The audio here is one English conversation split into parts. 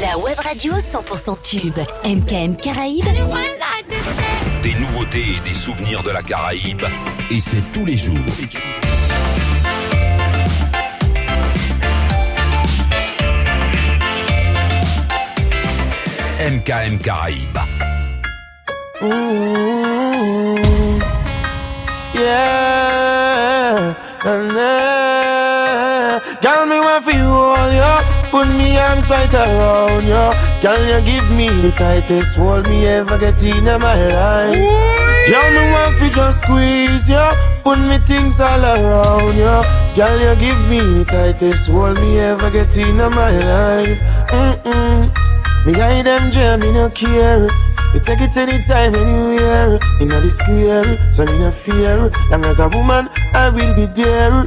La web radio 100% tube. MKM Caraïbes. Des nouveautés et des souvenirs de la Caraïbe. Et c'est tous les jours. MKM Caraïbes. Ooh, yeah, and then, me for you all. Put me arms right around you. Can you give me the tightest hold me ever get in my life? Girl, me want for just squeeze you. Put me things all around you. Girl, you give me the tightest hold me ever get in my life. Mm-mm. Me guide them jam, me no care. You take it anytime, anywhere. In the square, so me no fear. Long as a woman, I will be there.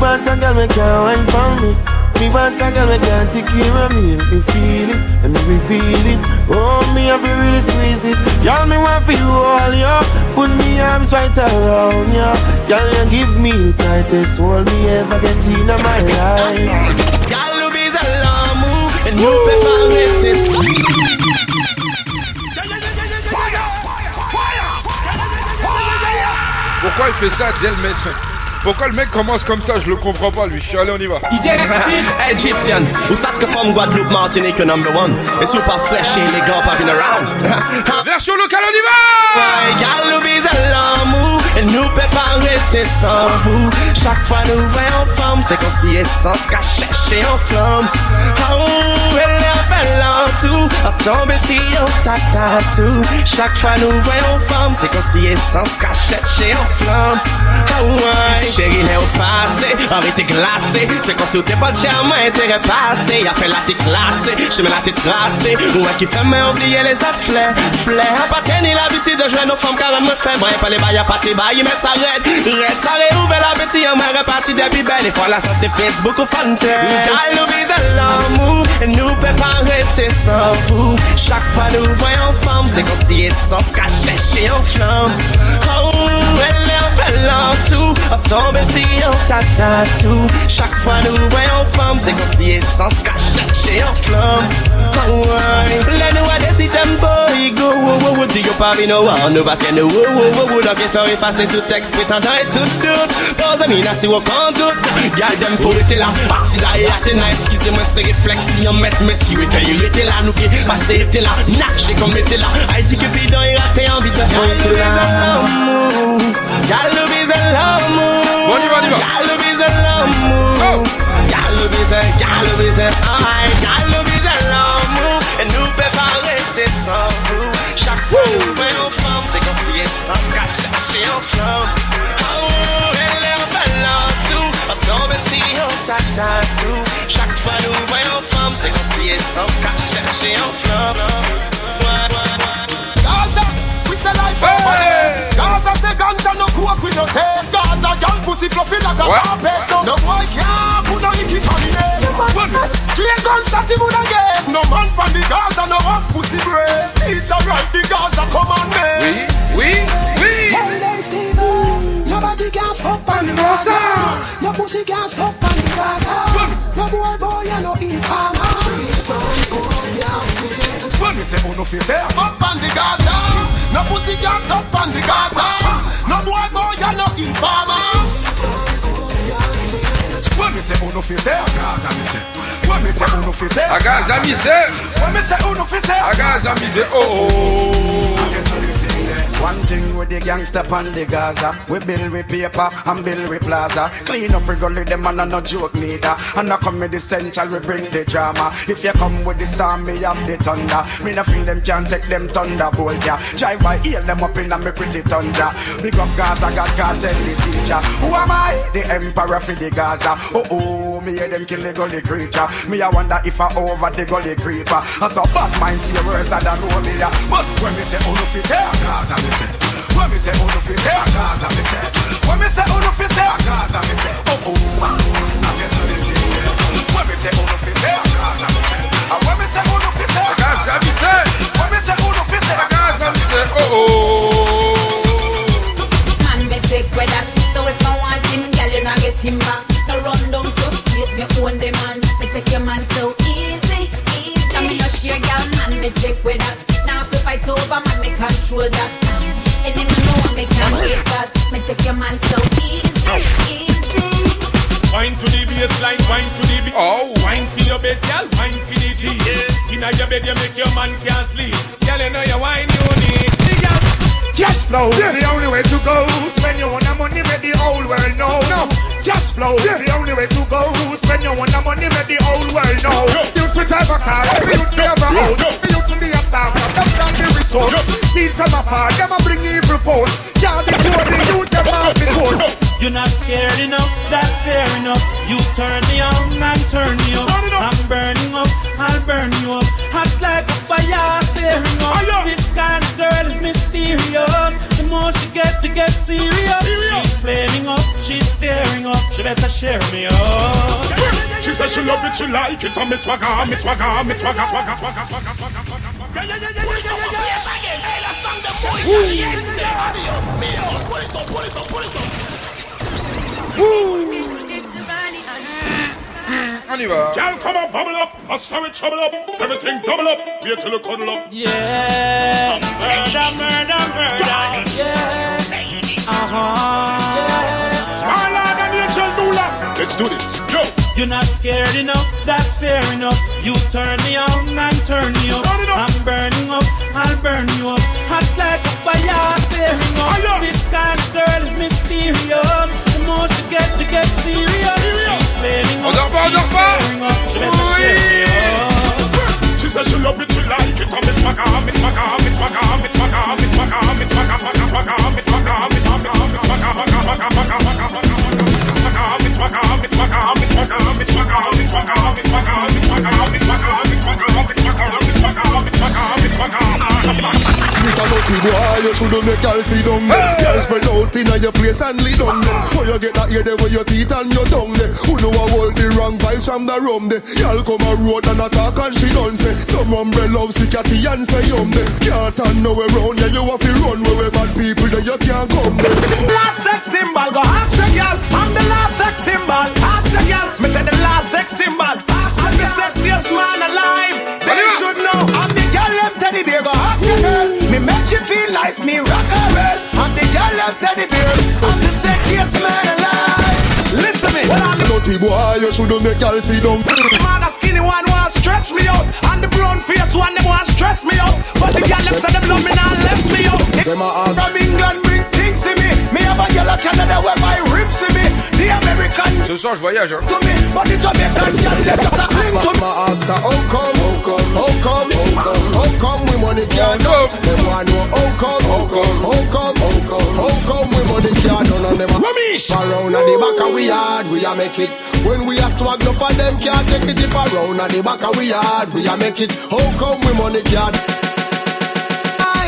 Want a girl, me can't wine for me. Me want a girl, me can't take care of me. Make me feel it, and me reveal it. Oh, me have to really squeeze it. Girl, me want for you all, yo. Put me arms right around you. Girl, you give me the tightest hold me ever get in my life. Gallo is a lamu, and you prepare Pourquoi il fait ça dès le mec Pourquoi le mec commence comme ça? Je le comprends pas lui. Je suis allé, on y va. Egyptian, who savent que from Guadeloupe, Martinique, number one? Et super fresh, et les gars pas around? Version locale, on y va Ouais, Gallo is a lamu, et nous peut pas rester sans vous. Chaque fois nous voyons femme, c'est qu'on s'y essence qu'à chercher en flamme. Oh, elle tout a tombe si yon tatatou Chak fwa nou voyon fam Se kon si esans ka cheche yon flam Hawaii Chéri le ou pase, anri te glase Se kon si ou te pot chaman te repase Ya fe la te glase, cheme la te trase Ou an ki feme oubliye les ap fle Fle, an pa teni l'abiti de jwen Nou fam karan me fe Bray pa le bay, an pa te bay, met sa red Red sa reouve l'abiti, an mwen repati debi bel E fwa la sa se Facebook ou fante Nou kal nou vive l'amou Nou pe pa arrêter sans vous. Chaque fois nous voyons femme, c'est qu'on s'y est sans cacher chez en flamme. Oh, est en fait tout, à tomber si on tata tout. Chaque fois nous voyons femme, c'est qu'on s'y est sans cacher chez en flamme. Ouais. Let nous a décidé them boy go, wow, wow, wow, dis yo pas no one, no parce que no, wow, wow, wow, wow, donc il faut effacer tout texte, prétendant et tout doute. Pose amis, là, si on compte doute. Gal dem faut rester là, parti là et atteint excusez-moi, c'est réflexion, mettre messieurs, et quand il était là, nous qui passé était là, naché comme était là. I dit que bidon, il raté envie de faire là. Gal is a l'amour. On y va, on y va. Gal is a l'amour. Gal is a, gal is a, aïe, gal Chaque fois nous voyons femme, c'est s'y est sans qu'à chercher en flamme. Oh, elle est en tout. On tombe si on tata tout. Chaque fois nous voyons femme, c'est s'y est sans qu'à chercher en flamme. No coke we no take. Gaza girl pussy fluffy like a carpet. So no boy can't put no icky on the head. Straight gunshot he woulda get. No man from the Gaza no have pussy bread. Teacher write the Gaza commandment. Tell them Steven, nobody can fuck on the Gaza. No pussy can suck on the Gaza. No boy boy you no informer. When me say uno fi say fuck on the Gaza, no pussy can suck on the Gaza. No boy boy you're no informer. When me say uno fi say say. Me say uno fi say Agaza misé, When me say uno fi say agaza misé, oh. One thing with the gangster pan the Gaza. We build with paper and build with plaza. Clean up regularly them and I no joke neither. And I come with the central we bring the drama. If you come with the storm me have the thunder. Me no feel them can't take them thunderbolt yeah. Drive by heal them up in a me pretty thunder Big up Gaza God can't tell the teacher. Who am I? The emperor for the Gaza. Oh oh me hear them kill the gully creature. Me I wonder if I over the gully creeper. I saw bad minds stay worse than know me yeah But when me say no fi say Gaza me say When me say no fi say Gaza me say When me say no fi say Gaza me say Oh oh I guess I didn't see it When me say oh no fi say Gaza me say And when me say oh no fi say Agaza misé, When me say oh no fi say agaza misé, oh oh. Man, me take where that So if I want him, girl, you not get him back. No run down to place, me own the man. Me take your man so easy, easy. Tell me man me take with that. Now if I fight over, man me control that. And then you know me can't hate that. Me take your man so easy, easy. Wine to the baseline, wine to the beat. Oh. Wine for your bed, girl, wine for the G. Yeah. Inna your bed, you make your man can't sleep. Girl, you know your wine you need. The girl, Cash flow, the only way to go. Spend your own money, make the whole world know. No, cash flow, the only way to go. Spend your own money, make the whole world know. Youth will drive a car, every youth will have a house. Every youth will be a star, from them down the resort. Steal from afar, them a bring evil force. Can't be poor, the youth them have the course. You're not scared enough, that's fair enough. You turn me on and turn me up. Up. I'm burning up, I'll burn you up. Hot like a fire, searing up. Fire. This kind of girl is mysterious. The more she gets, to get serious. Serious. She's flaming up, she's staring up. She better share me up. She said she love it, she like it, and me swagger, me swagger, me swagger, swagger, swagger, swagger, swagger, swagger. Yeah, yeah, yeah, yeah, yeah, yeah, yeah. On y va. Girl, come on, bubble up, I start trouble up, everything double up, wait till you cuddle up. Yeah, murder, murder, murder. Yeah, uh huh. My Lord and Angel Nula, let's do this, yo. You're not scared enough, that's fair enough. You turn me on and turn me up. Turn up. I'm burning up, I'll burn you up. Hot like a fire, searing up. This kind of girl is mysterious. The more she gets, to get serious. She's flaming On dort pas, on dort pas. Like it, and me swagger, me swagger, me swagger, me swagger, me swagger, me swagger, swagger, swagger, me swagger, me swagger, me swagger, swagger, swagger, swagger, swagger, swagger, swagger. Me swagger, me swagger, me swagger, me swagger, me swagger, me swagger, me swagger, me swagger, me swagger, me swagger, me swagger, me swagger, me swagger. This a dirty boy, you shoulda make girl sit down there. Girl spread out inna your place and lead on there. How you get that ear there with your teeth and your tongue there? Who know a hold the wrong vibes from the rum there? Girl come a road and attack and she done say some umbrella love sick at and say yum there. Can't turn nowhere round, yeah you have to run where we bad people there you can't come there. Last sex symbol, go ask a girl. I'm the last sex symbol. Ask a girl. Me say the last sex symbol. I'm the sexiest man alive. They Allez, va. should know. I'm the girl left teddy bear. Go ask a girl. Me make you feel nice. Me rock a roll. I'm the girl left teddy bear. I'm the sexiest man alive. Me. Well, I'm the Dirty boy, you shoulda make girl sit down. man a skinny one want stretch me out, and the brown face one them want stress me out. But the girl them say them love me now left me out. Them a. From England bring things to me. Me have a girl of Canada where my ribs to me. The American Ce soir, je voyage. Rubbish! Around at the back of we yard, we a make it. When we are swag, no for them, can't take it. If around at the back of we yard, we a make it. How come we money can't?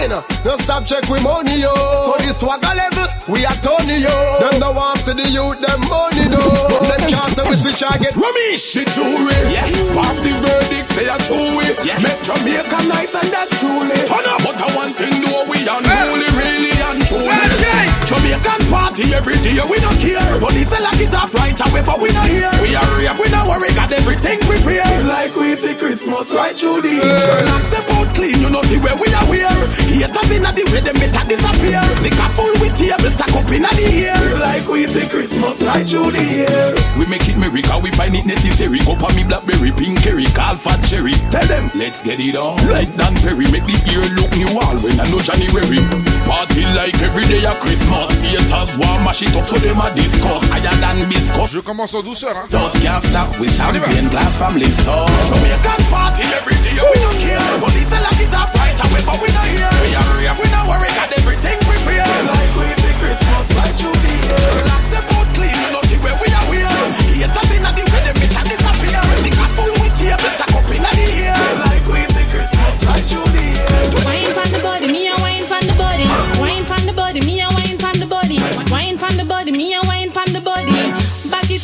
Fine, no stop check we money yo. So this swagger level, we a Tony yo. Them no want see the youth, them money though. Them can't say we switch I get Ramesh, the jury. Yeah. Pass the verdict, say a true it. Yeah. Make Jamaica nice and that's truly. Turn up, but I one thing do we unruly, really and truly. Okay. Jamaican party every day, we don't care. But Police lock it up right away, but we not here. We are here, we not worry, got everything prepared. It's like we see Christmas right through the year. Sherlock step out clean, you know the way we are wear. Haters in the way, them better disappear. Liquor full with tables, stack up in the air. Like we see Christmas right through the year. We make it merry, cause we find it necessary. Go for me blackberry, pink curry, call fat cherry. Tell them, let's get it on. Like Dan Perry, make the year look new all when I know January. Party like every day at Christmas. Haters want mash it up so them a discuss. Higher than biscuit. Je commence en douceur. Hein. Just can't stop with champagne glass from lift up. Jamaican party every day, we don't care. Police lock it up right away, but we not here. We are here, we not worry, got everything prepared. Like we see Christmas right through the year.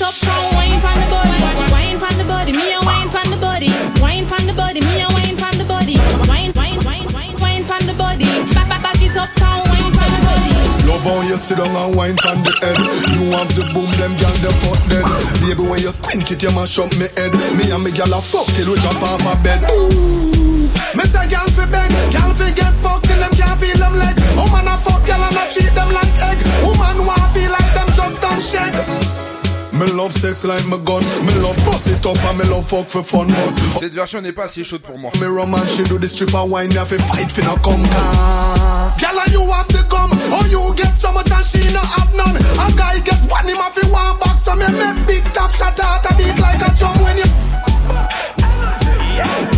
up, come wine pan the body, wine pan the body, me a wine pan the body, wine pan the body, me a wine pan the body, wine wine wine wine wine pan the body, back it up, come wine pan the body. Love how you sit down and wine pan the head. You have the boom, them gal them fuck dead. Baby when you squint it, you mash up me head. Me and me gal a fuck till we jump off a bed. Ooh, me say gal fi beg, gal fi get fucked till them can't feel them leg. Woman a fuck gal and I treat them like egg. Woman wanna feel like them just don't shake. Me love sex like my gun. Me love bust it up and me love fuck for fun. But Cette version n'est pas assez chaude pour moi. me romance she do the stripper wine. Have to fight for no come. Girl, you have to come. Oh, you get so much and she no have none. A guy get one him have to one back. So me make big top shot out a beat like a drum when you. J'ai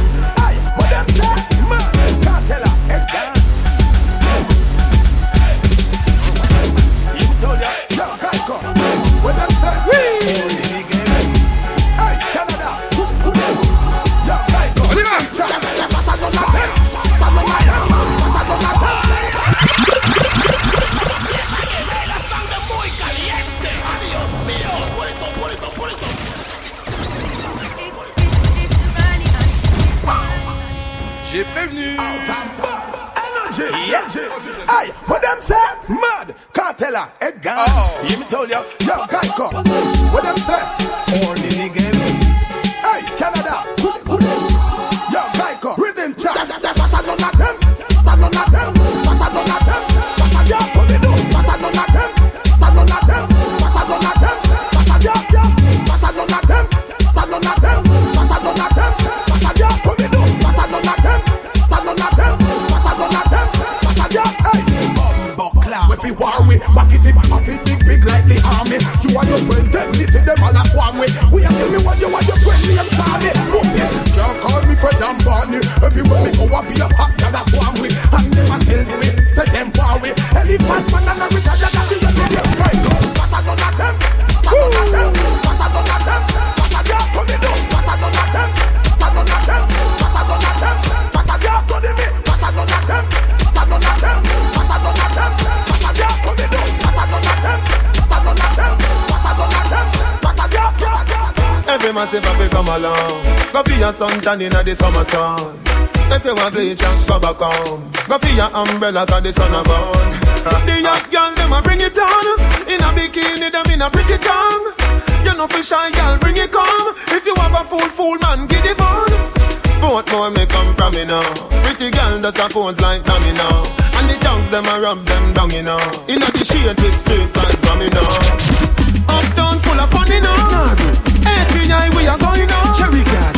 Hey, what them say? Mad, cartella, Edgar. Oh. You me told you, yo, guy come. What them say? Only niggas. Hey, Canada. Yo, come. Rhythm chat. Pata none of them. Pata none of them. It it big, big like the army. You are your friend, them listen them all at one way. We are tell me what you want your friend, me and Tommy. Boom, yeah, can't call me friend, I'm Barney. Everywhere me go, I be a hot, yeah, that's one way And them a tell me, say them far away. Elephant man and a Richard, Go for your suntan in the summer sun. If you want bleach, go back home. Go for your umbrella, cause the sun a burn. The young girl, them a bring it on. In a bikini, them in a pretty tongue. You know for shy girl, bring it come. If you have a fool, fool man, get it on. Both more may come from me now. Pretty girl does a pose like me now. And the tongues them a rub them down, you know. In the shade with straight vibes from me now. Uptown full of fun, you know. ATI we are going on. Cherry Cat.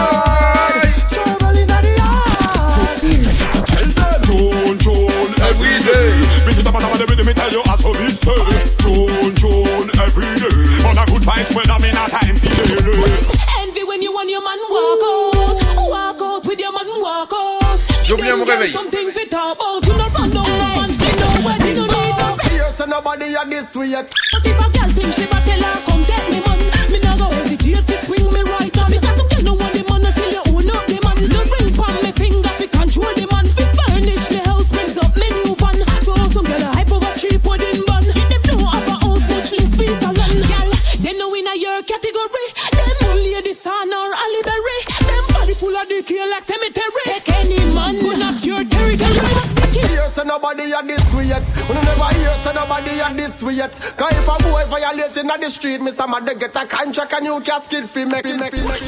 yard. Travel in the yard. Tell them. June, June, Every day. Visit the bottom of the rhythm, me tell you as how this stay. June, June, every day. On a good vibes, when I'm in a time for delay. Envy when you and your man walk out. Walk out with your man walk out. J'ai oublié mon Girl, réveil. Something fit talk about. You no run down no man. You know when you don't need no Here, so nobody at this way yet. But if a girl think she back tell her come get me man Here, so nobody at this way yet. We no never hear, so nobody at this way yet. Cause if a boy violate in the street, me some they get a contract and you casket fi make fi make fi make.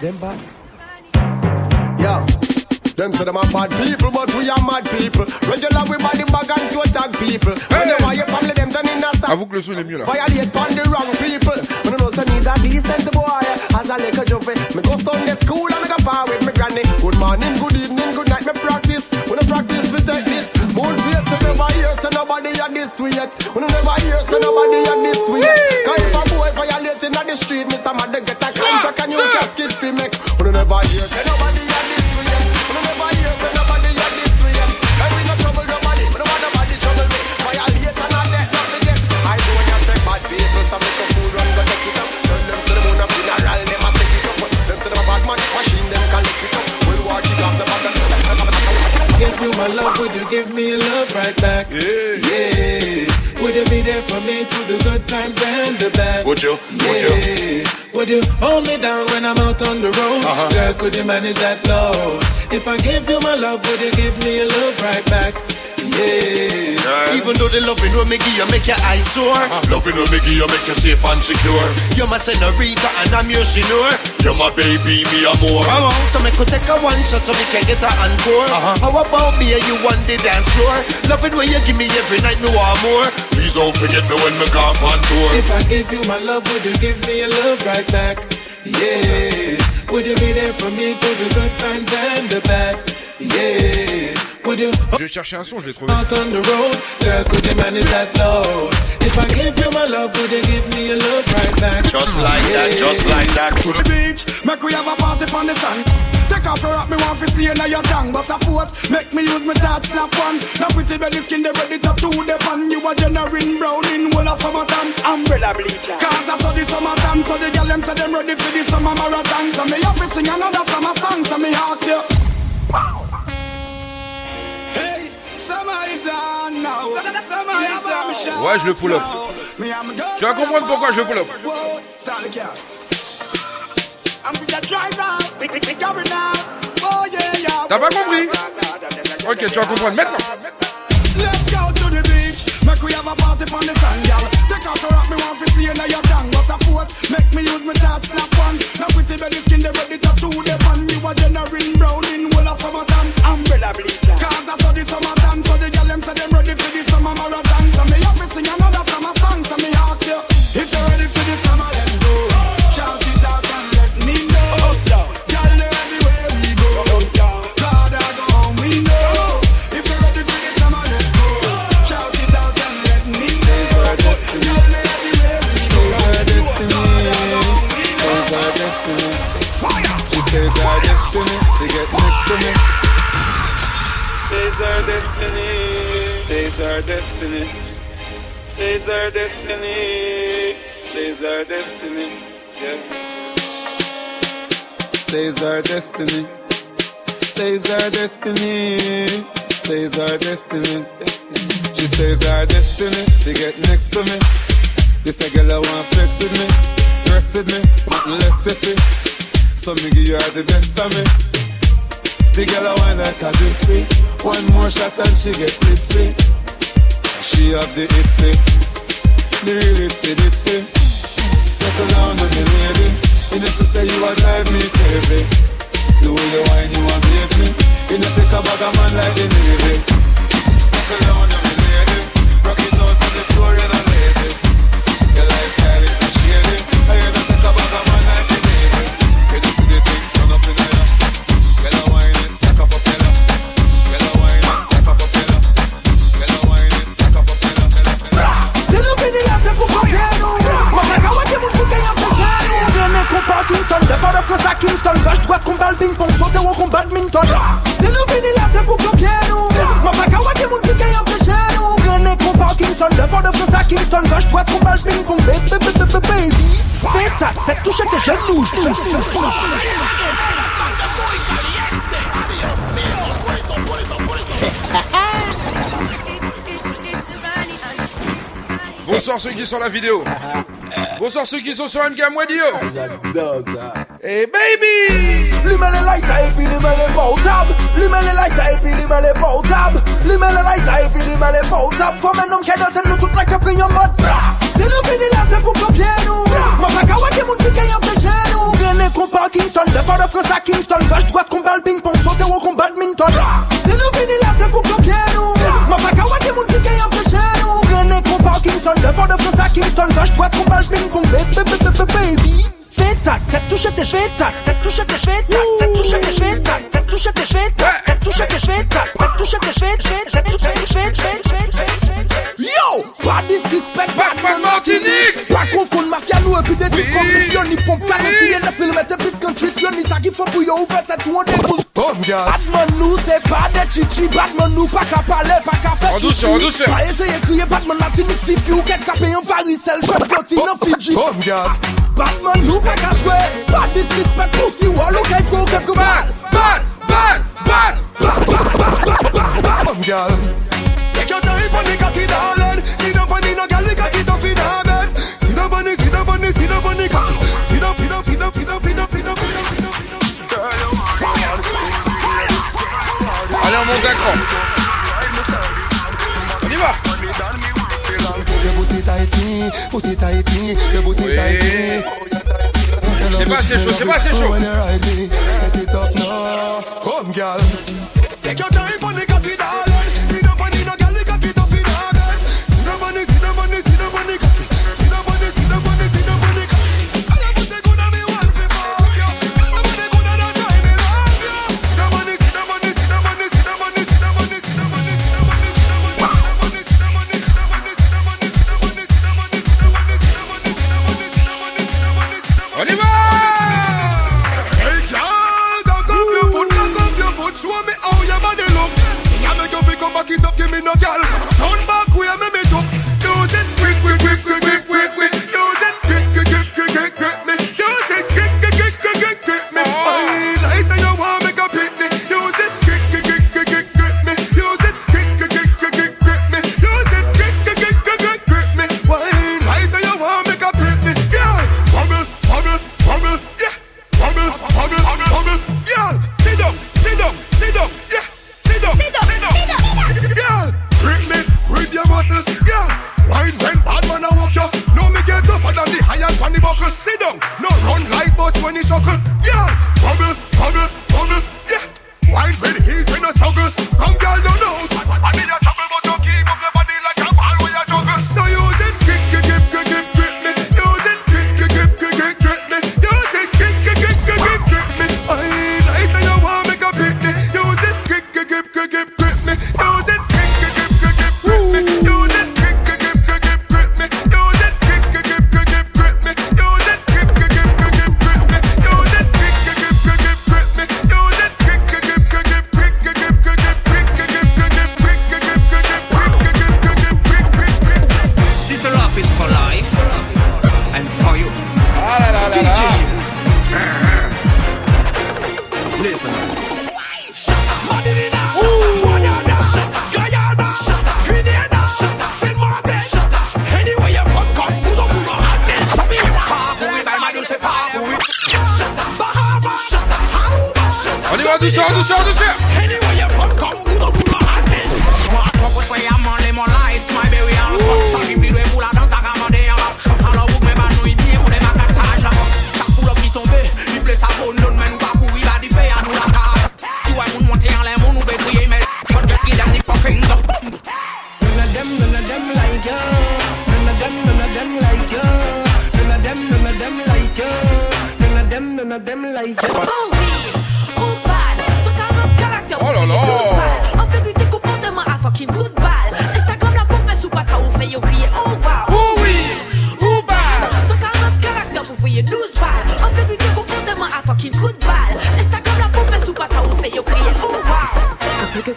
Them bad. Yo. Them say them are bad people, but we are mad people. Regular we body bag and to attack people. Whenever your family them done in a sack. Avoue que le son est mieux là. Violate on the wrong people. When I know some he's a decent boy. As a little jovey, me go Sunday school and me go bar with me granny. Good morning, good evening, good night. Me practice. When I practice, we take this. More face, so never hear, so nobody at this yet. When I never hear, so nobody at this yet. Cause if a boy violate in the street, me some they get a contract and you casket fi make. When I never hear, so nobody at this my love, would you give me your love right back? Yeah. yeah. Would you be there for me through the good times and the bad? Would you? Yeah. Would you? Would you hold me down when I'm out on the road? Uh-huh. Girl, could you manage that load? If I give you my love, would you give me your love right back? Yeah. Even though the loving will make you make your eyes sore. Uh-huh. Loving will make you make you safe and secure. You're my senorita and I'm your senor You're my baby, me a more. So me could take a one shot so we can get a encore. Uh-huh. How about me and you on the dance floor? Loving when you give me every night, me want more. Please don't forget me when me gone on tour. If I give you my love, would you give me your love right back? Yeah. Would you be there for me through the good times and the bad? Yeah. Would you Je vais chercher un son, je l'ai trouvé. out on the road? Girl, could you manage that load? If I give you my love, would you give me your love right back? Just like that, just like that To the beach, make we have a party on the sun. Take off your rock, me want to see you now your tongue. But suppose, make me use my touch, snap one. Now pretty belly skin, they ready to do the pan. You a generating brown in whole of summertime. Umbrella bleacher. Cause I saw the summertime, so the girl them say them ready for the summer marathon. So me have to sing another summer song, so me ask you. Hey, Ouais, je le full up. Tu vas comprendre pourquoi je le pull up. T'as pas compris Ok, tu vas comprendre maintenant. Let's go to the beach. Make we have a party on the sand. Take off your rock, me want to see you now your tongue. But suppose, make me use my touch, snap one. Now pretty belly skin, they ready to do the pan. You a generating brown in whole of summertime. Umbrella bleacher. Cause I saw the summertime, so the girl them say them ready for the summer marathon. So me have to sing another summer song, so me ask you. If you're ready for the summer, She get next to me. Says our destiny. Says our destiny. Says our destiny. Says our destiny. Yeah. Says our destiny. Says our destiny. Says our destiny. She says our destiny. She get next to me. This a girl I want flex with me, rest with me, nothing less sissy. So me give you all the best of me. The girl I want like a gypsy. One more shot and she get tipsy. She have the itsy, the real itsy bitsy. Settle down with me, lady. You to say you a drive me crazy. The way you whine, you amaze me. You know take a bag of man like the Navy. Settle down Parkinson, départ de France à Kingston. Gauche, droite, combat le ping-pong, sauter au combat badminton. Se nous vini là, c'est pour copier-nous Moi, ma gawa, t'es mon bouteille en fraîcheur Viens qu'on Parkinson, départ de France à Kingston. Gauche, droite, combat le ping-pong, baby Fais ta tête, touche tes genoux Bonsoir ceux qui sont sur la vidéo. Bonsoir ceux qui sont sur MK Mwadio. Eh, baby! Lui met les lights et puis lui met les portables. Lui met les lights et puis lui met les portables. Lui met les lights et toute la capri en mode bras. Se nou vini la se pou kopye nou Mwen pa kawa ki moun ki kaya peche nou Grene kompa Kingston, de pa de France a Kingston. Gauche droite kompa l ping pong, sote ou kompa badminton Se nou vini la se pou kopye nou Mwen pa kawa ki moun ki kaya peche nou Grene kompa de pa de France a Kingston. Gauche droite kompa l ping pong, baby Fais ta tête, touche tes cheveux, ta tête, touche tes cheveux, ta tête, touche tes cheveux, ta tête, touche tes cheveux, ta touche Bad one de gouz Bad man nou se pa de chichi Bad man nou pa ka pale, pa ka fe chichi Pa eseye kriye bad man la tinik ti Ou ket kape yon varisel, jom poti nan Fiji Bad man nou pa ka jwe disrespect pou si walo kay tro ket kou Bad, bad, bad, bad. Bad, bad, bad, bad, bad, bad Bom gal Tek yo tari pan di kati da Si nan pan nan gal di kati to fi men Si nan pan si nan pan si nan pan Si nan, si nan, si nan, si nan, si nan mon gars On y va. C'est pas assez chaud, c'est pas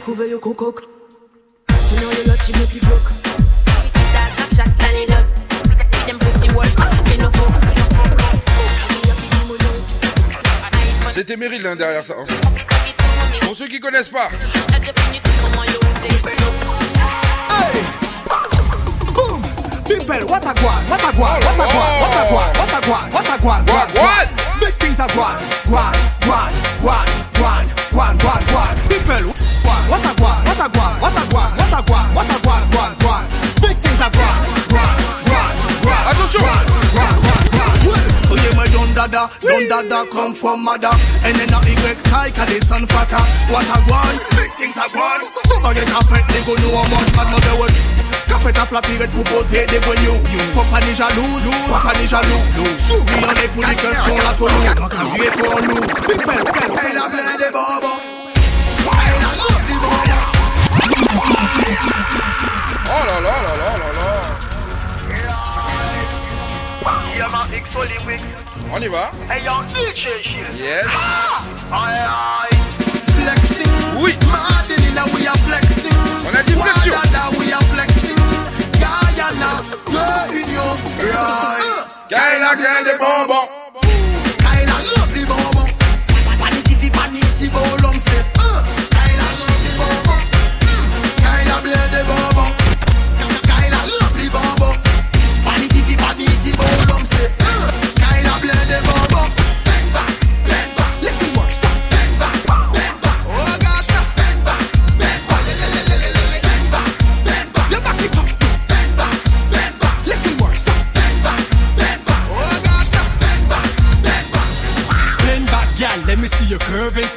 couvert C'était Meryl hein, derrière ça. Hein. Pour ceux qui connaissent pas. People, what a what a what a what a what a what a what? a guan, what a guan, what a guan, what a guan, what a guan, what a guan, guan, guan. Big things are guan, guan, guan, guan. Attention. Guan, guan, guan, guan. Oye me don dada, don dada come from mother. And then a Y tie cause they son fucker. What a guan, big things are guan. Forget a fake nigga know how much mad mother work. Café ta flapper et proposer des bonnets. Faut pas ni jalouse, faut pas ni jaloux. Souris on est pour les que sont la tonneau. Quand on vit pour nous, big belle, belle, belle, belle, belle, belle, belle, Oh là là là là là là. On y va. Yes. Flexing Oui. On a dit flexion. Guyana, grande des bonbons.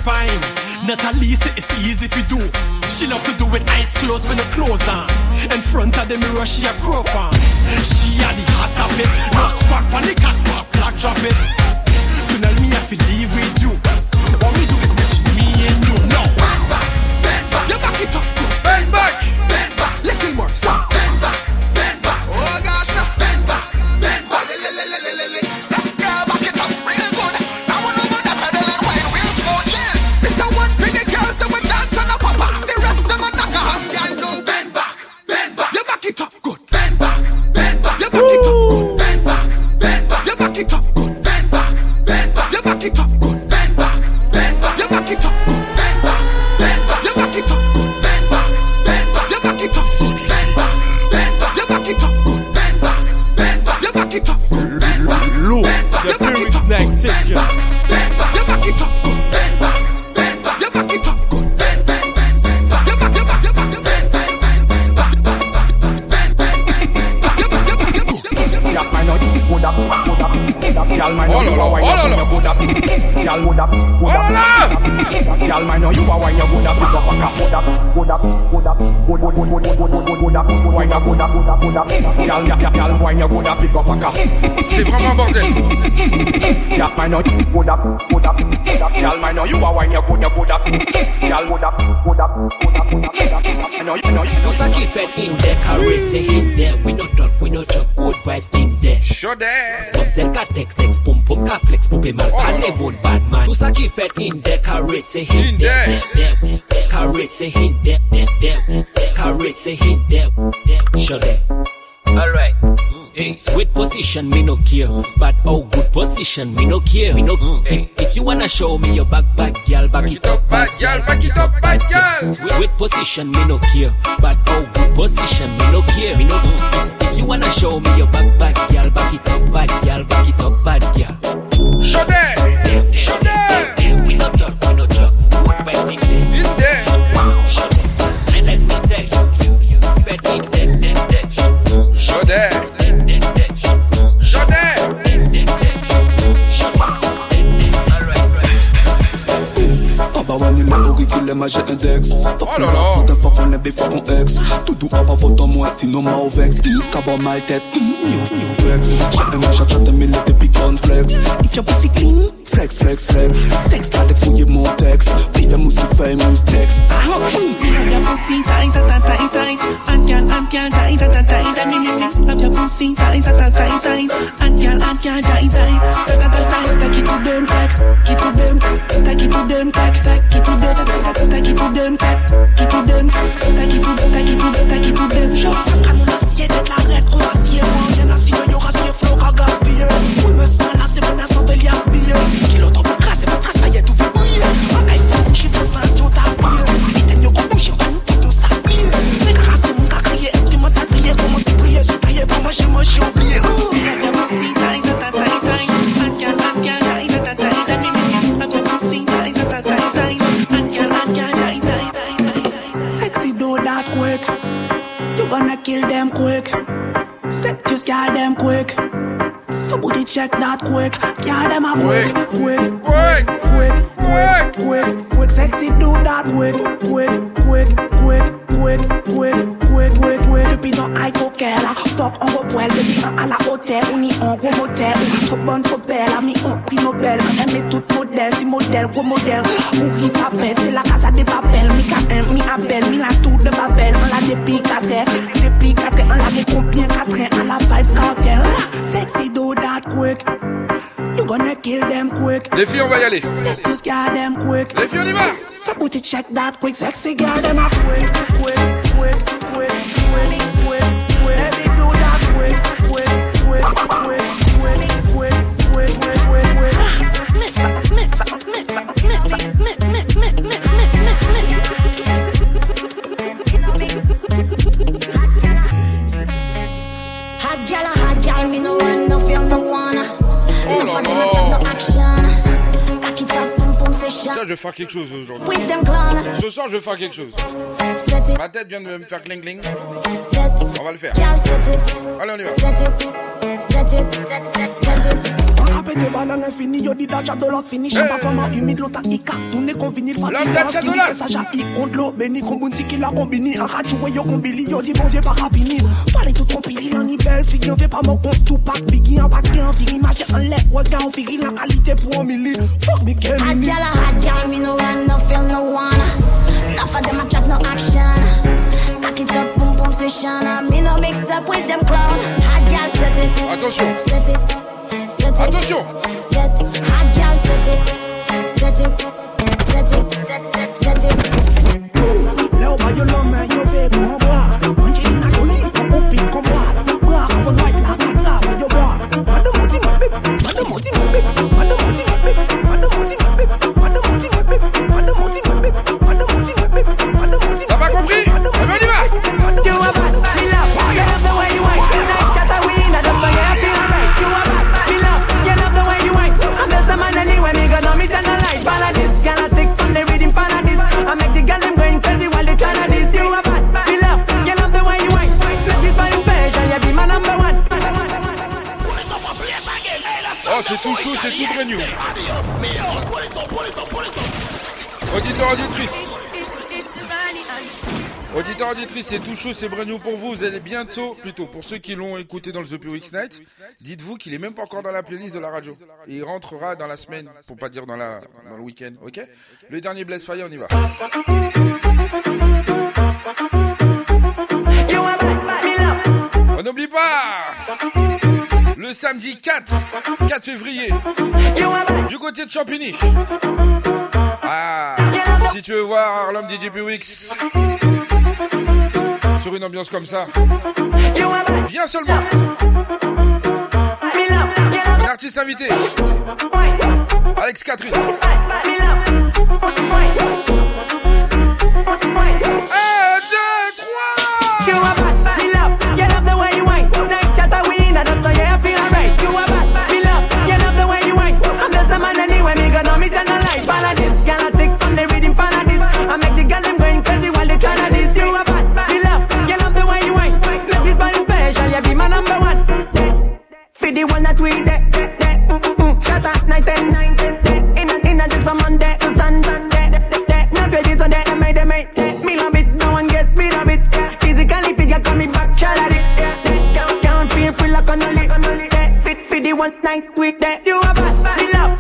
Natalie say it's easy to do. She love to do it eyes closed when the clothes on. In front of the mirror, she a profile. She a the hot of it. Squawk on the pop, black drop it. Tell me I feel leave with you. Y'all might know good eh, up, good up, good up. Y'all might know you are wine your good, your good up. Eh, y'all good up, good up, good up, good up, good. I know, I know you. Nous ça qui fait in there, carré in there. We no talk, we no talk, good vibes in there. Chaud d'air. Stop sell ka text, text, pum pum ka flex, poupée mal, parler mood bad man. Tout ça qui fait in there, carré in there, there, there. Carré in there, there, there. Carré in there, there. Show there. Hey, sweet position, me no care. But oh, good position, me no care. Me no. If, if you wanna show me your back, back, girl, back, it up, Bad gal, back it up, bad gal. Sweet position, me no care. But oh, good position, me no care. Me no. If you wanna show me your back, back, girl, back it up, bad girl, back it up, back, girl. Chaud d'air. Chaud d'air. les mages et index. Fuck oh là là. The fuck on est before on ex. Tout doux à pas votre moi, sinon ma au vex. Cabo my tête, mm, you, you vex. J'ai un machat, j'ai des mille de pick on flex. If your pussy clean, flex, flex, flex. Sex, latex, fouillez mon texte. Puis fais mousse, famous text. Love your pussy tight, tight, tight, tight. And girl, and girl, tight, tight, tight, tight. Me, me, me. Love your pussy tight, tight, tight, tight. And girl, and girl, tight, tight, tight, tight, tight. Take it to them, take, it to them, take it to them, take, take it to them, take it to them, take, it to them, take it to, take it to, take it to them. Show ça nous l'assiette, tête la rette, on assied. Rien à cirer, y'aura cier, flow, qu'à gaspiller. Pour me se là, c'est bon, à your Your booty check that quick. Girl, them a quick, quick, quick, quick, quick, quick, quick. Sexy do that quick, quick, quick, quick, quick, quick, quick, quick, quick. Depuis non aïe coquet là, fuck on repouelle. Depuis on à la hôtel, on y on gros motel. Trop bonne, trop belle, ami on prix Nobel. Aimé tout modèle, si modèle, gros modèle. Pourri papel, c'est la casa des papels. Mi KM, mi Abel, mi la tour de Babel. On la depuis 4 depuis 4 on la combien 4 ans, on la vibes 40 quick. You gonna kill them quick. Les filles, on va y aller. Just get them quick. Les filles, on y va. So booty check that quick. Sexy girl, them a quick, quick, quick, quick, vais faire quelque chose aujourd'hui. Ce soir, je vais faire quelque chose. Ma tête vient de me faire cling cling. On va le faire. Allez, on y va. pète balle à l'infini, yo dit d'achat dollars fini, pas femme humide, l'autre ika, tourné convenu, le fatigue, l'achat dollars, ça j'ai contre l'eau, béni, combunzi qui l'a combiné, en ratchoué, yo combili, yo dit bon Dieu, pas rapini, fallait tout compili, l'en belle, figure, fait pas mon compte, tout pack, biggie, en pack, en figure, match, en lait, waka, en figure, la qualité pour un milli, fuck me, game. Hot girl, a hot girl, me no run, no feel, no one, enough of them, I no action, cock it up, boom, boom, session, me no mix up with them clown, hot girl, set it, set it, set it. Attention. Set. Set it. Set it. Set it. Set, set, set it. c'est tout chaud, c'est brand pour vous. Vous allez bientôt, plutôt, pour ceux qui l'ont écouté dans le The Pure X Night, dites-vous qu'il est même pas encore dans la playlist de la radio. Et il rentrera dans la semaine, pour pas dire dans, la, dans le week-end, ok? Le dernier Blaze Fire, on y va. On n'oublie pas le samedi 4, 4 février, du côté de Champigny. Ah, si tu veux voir l'homme DJ Pewix une ambiance comme ça. Viens seulement. Un artiste invité. Alex Catherine. one night with that. You a bad, me love.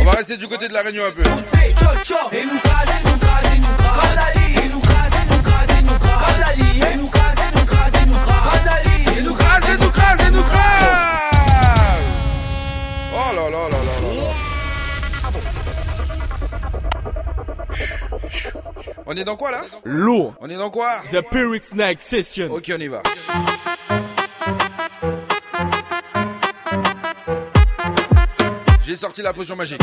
On va rester du côté de la un peu. est dans quoi là Lourd. On est dans quoi The Pyrrhic Snack Session. Ok, on y va. J'ai sorti la potion magique.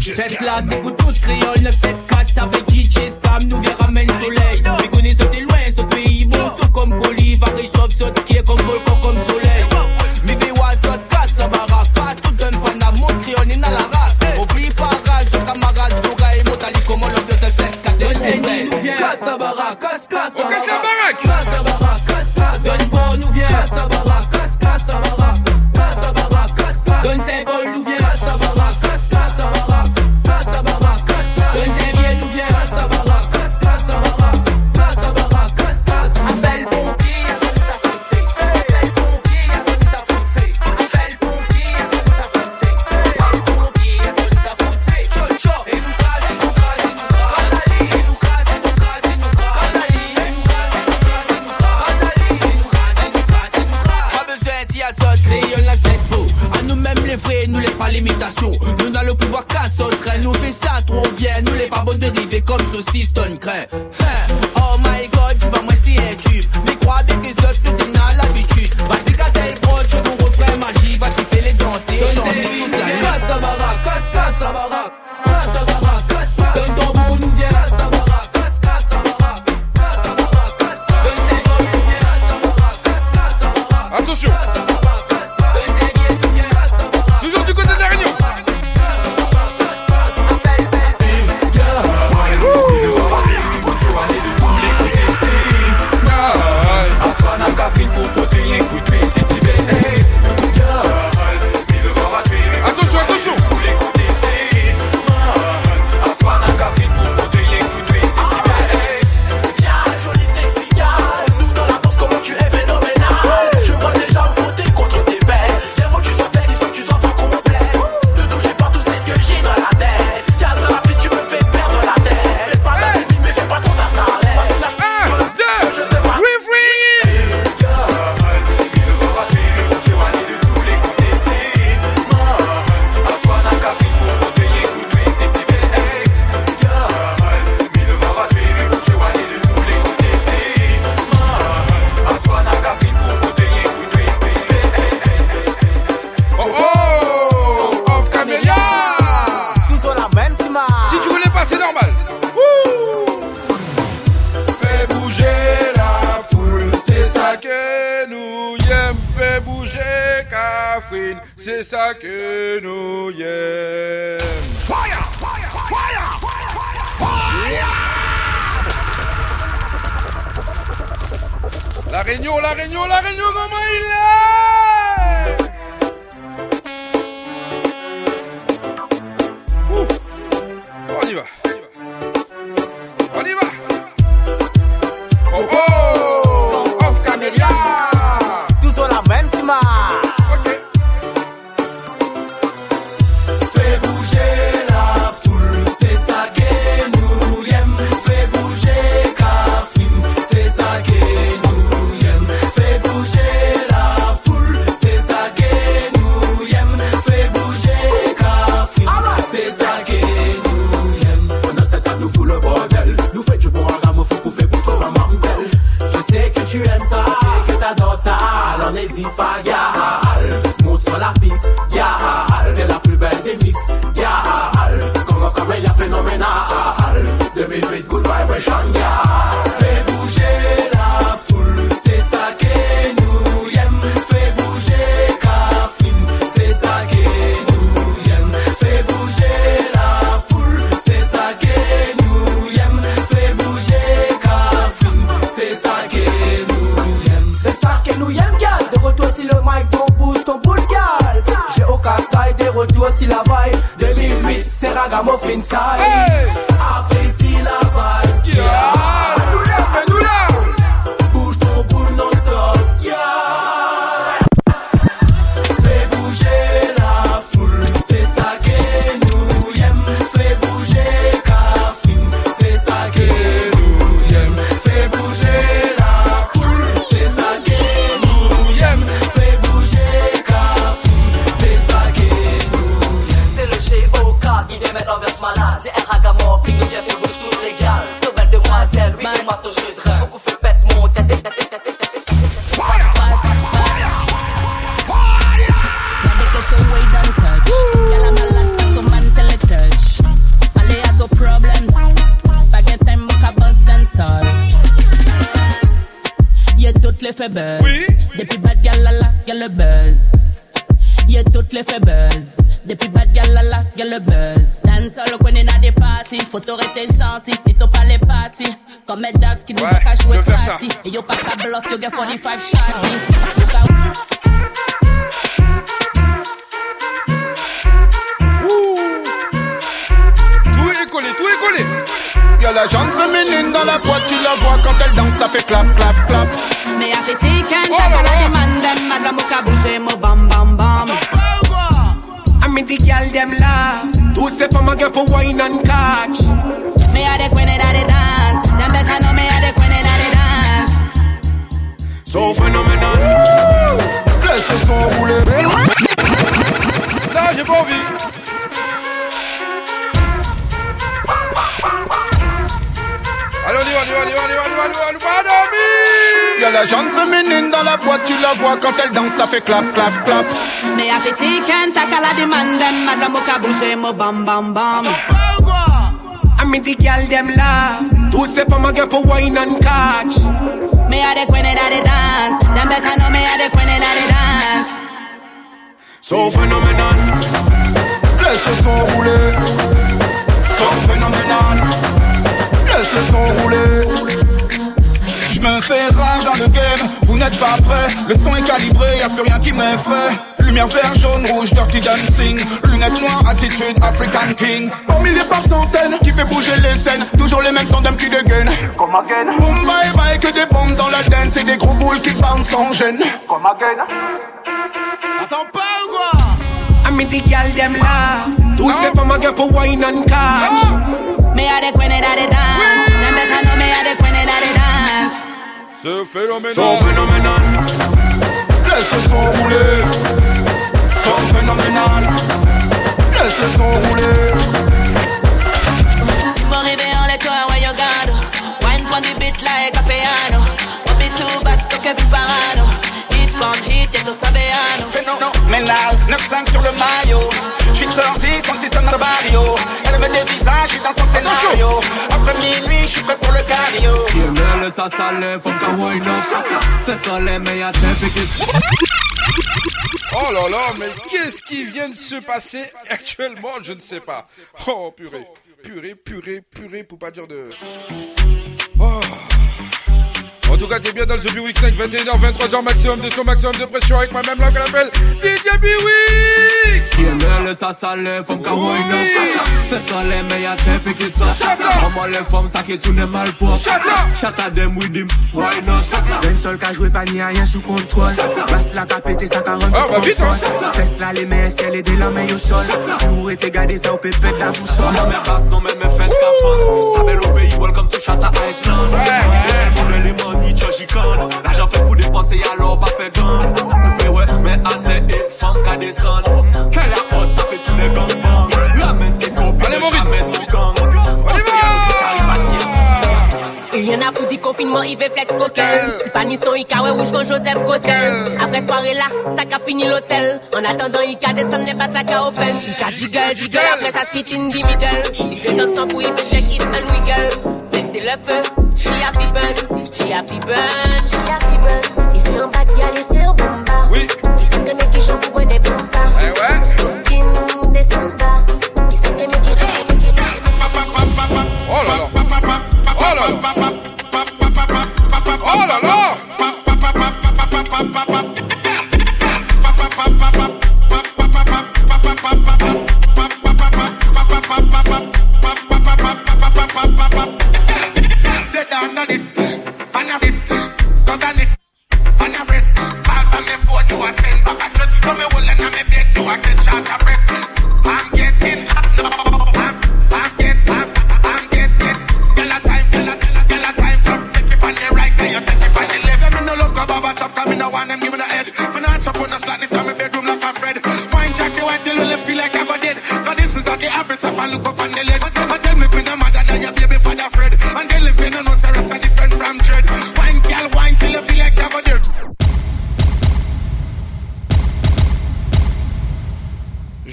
Cette classe écoute toute créole 974 avec DJ Scam, nous viens ramène soleil. Mais connais ce loin, ce pays beau, saut comme colis, va réchauffe, saute qui est comme volcan, comme soleil. casse. On casse la. Wine and catch. Me a the queen in the dance Them better know me a the queen eh. in the dance Ce phénoménal. So phénoménal. Laisse le son rouler. Eh. Son phénoménal. Laisse le son rouler. Si mon réveillon les toi where you gone Wine pon the beat like a piano Don't be too bad to Kevin Parano Hit pon hit y'a tout sabeano Phénoménal, 9-5 sur le maillot. J'suis sorti sans le système dans le barrio. Elle me dévisage, j'suis dans son scénario. Après minuit, j'suis prêt pour le cardio. Yemele sa sale, faut qu'à wine up Fais ça les meilleurs Oh là là, mais qu'est-ce qui vient de se passer actuellement? Je ne sais pas. Oh purée, purée, purée, purée, pour pas dire de. Oh. En tout cas, t'es bien dans le The Week 5, 21h, 23h maximum de son maximum de pression avec ma même langue qu'on appelle DJ B-Weeks. Yemele sa sale, faut qu'à wine up Fais ça les meilleurs pick it up Maman les femmes, ça qui tourne mal pour Shut at them with him, why not? D'un seul qu'a joué pas ni rien sous contrôle. Passe la qu'a pété ça qu'a rendu Ah, bah vite, hein. Fesse là les mains ciel et des au sol. Si vous étiez gardé ça au pépé de la boussole. Non mais basse, non mais mes fesses qu'à fun Ça belle au pays, welcome to Shata Iceland. Mon élément ni jajikon L'ajan fèk pou depanse yalò pa fè jan Ou pe wè men atè e fam ka desan Kè la hot sa fè tou de gang bang Ramen se kopi ne jamen nou gang On fè yalò ki kari pati yas Yon a foudi konfinman i ve flex koken Si pa ni son i ka wè kon Joseph Goten Apre soare la, sa ka fini l'hotel En attendant i ka desan ne pas la ka open. I ka jigel, jigel, apre sa spit in di middle. I fè ton san pou i pe check it and wiggle. Sek se le fè, she a fi burn she a fi burn, she a fi burn. Ici en bas de gal, et c'est au bomba. Oui. Ici c'est que mes qui chantent pour bonne bomba. Eh ouais. Looking descenda. Ici c'est que mes qui Oh là là. Oh là là. Oh là là. They down on this, on a wrist, cut on it, on a wrist. Ball from me phone, you a send back a trust. From me wall and me bed, you a get shot a breath. I'm getting hot now. Cause me no want them give me the head. Me not support no slackness on my bedroom like a Fred. Wine jack, you want till you feel like I'm dead. Cause this is the average, so I look up on the lid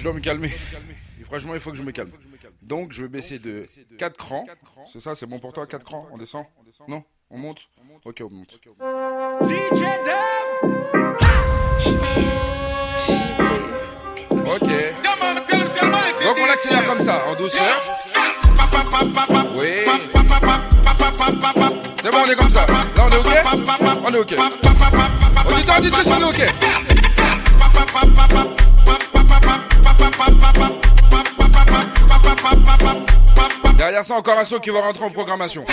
dois me calmer. Et franchement, il faut que je me calme. Donc, je vais baisser de 4 crans. C'est ça, c'est bon pour toi 4 crans On descend Non On monte Ok, on monte. DJ. Ok. Donc, on accélère comme ça, en douceur. Oui. C'est bon, on est comme ça. Là, on est ok? On est ok. Auditeur, auditrice, on est ok. Derrière ça, encore un saut qui va rentrer en programmation.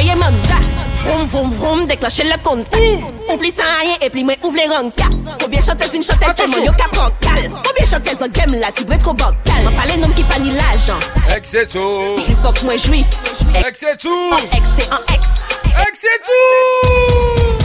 Ka voye manda Vroom vroom vroom, déclencher le compte. Oublie sans rien et puis moi ouvre les ranka Combien chanteuse une chanteuse tellement yo ka prend cal Combien chanteuse en game la ti bre trop bocal. M'en parle nom qui pa ni l'argent. Ex c'est tout. J'suis fuck moi j'suis Ex. C'est tout. En ex c'est en ex. Ex c'est tout.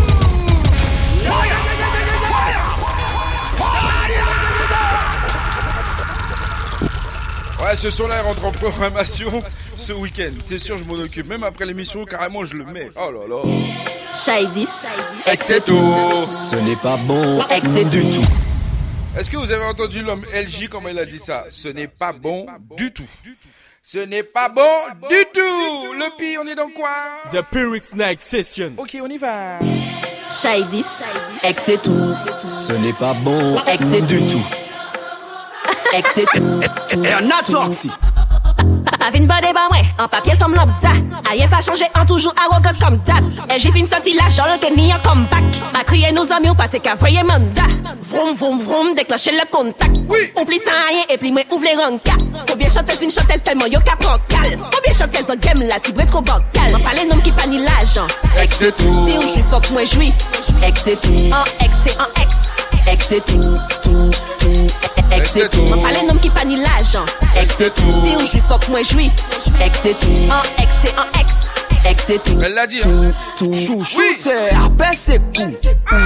Ouais, ce son-là il rentre en programmation ce week-end. C'est sûr, je m'en occupe. Même après l'émission, carrément, je le mets. Oh là là. Shady Ex c'est tout. Ce n'est pas bon Ex c'est du tout. Est-ce que vous avez entendu l'homme LJ comment il a dit ça? Ce n'est pas bon du tout. Ce n'est pas bon du tout. Le pire, on est dans quoi? The Pyrrhic Night Session. Ok, on y va. Shady Ex c'est tout Ce n'est pas bon Ex c'est du tout. Ex c'est tout Et un atoxy. Avin bade ba mwen, an papye som lambda Aye pa chanje an toujou arrogant kom dab E j'ai fin sorti la jol ke ni an comeback A kriye nou zami ou pate ka voye manda. Vroom vroom vroom, déclencher le contact Oublie sans rien et puis moi ouvre les ranka. Combien chanteuse une chanteuse tellement yo ka prend cal Combien chanteuse en game la ti bre trop bocal M'en parle nom qui pa ni l'argent Ex c'est tout. Si ou j'suis fuck moi j'suis Ex c'est tout. En ex c'est en ex. Ex c'est tout Tout, tout, ek pale nom ki pa ni Si ou jwi fok mwen jwi, ek se tou An ek se an ek, ek se tou Elle l'a dit hein. Chou chou te apè se kou Ou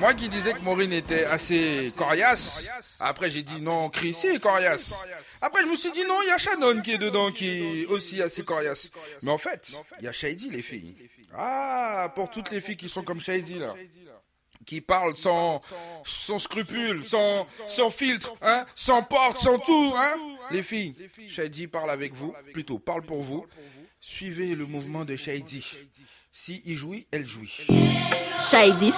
Moi qui disais que Maureen était assez coriace, après j'ai dit non, Chris est coriace. Après je me suis dit non, il y a Shannon qui est dedans qui est aussi assez coriace. Mais en fait, il y a Shady les filles. Ah, pour toutes les filles qui sont comme Shady là. Qui parlent sans, sans scrupule, sans, sans filtre, hein, sans porte, sans tout, hein. Les filles, Shady parle avec vous, plutôt parle pour vous. Suivez le mouvement de Shady. Si il jouit, elle jouit. Shady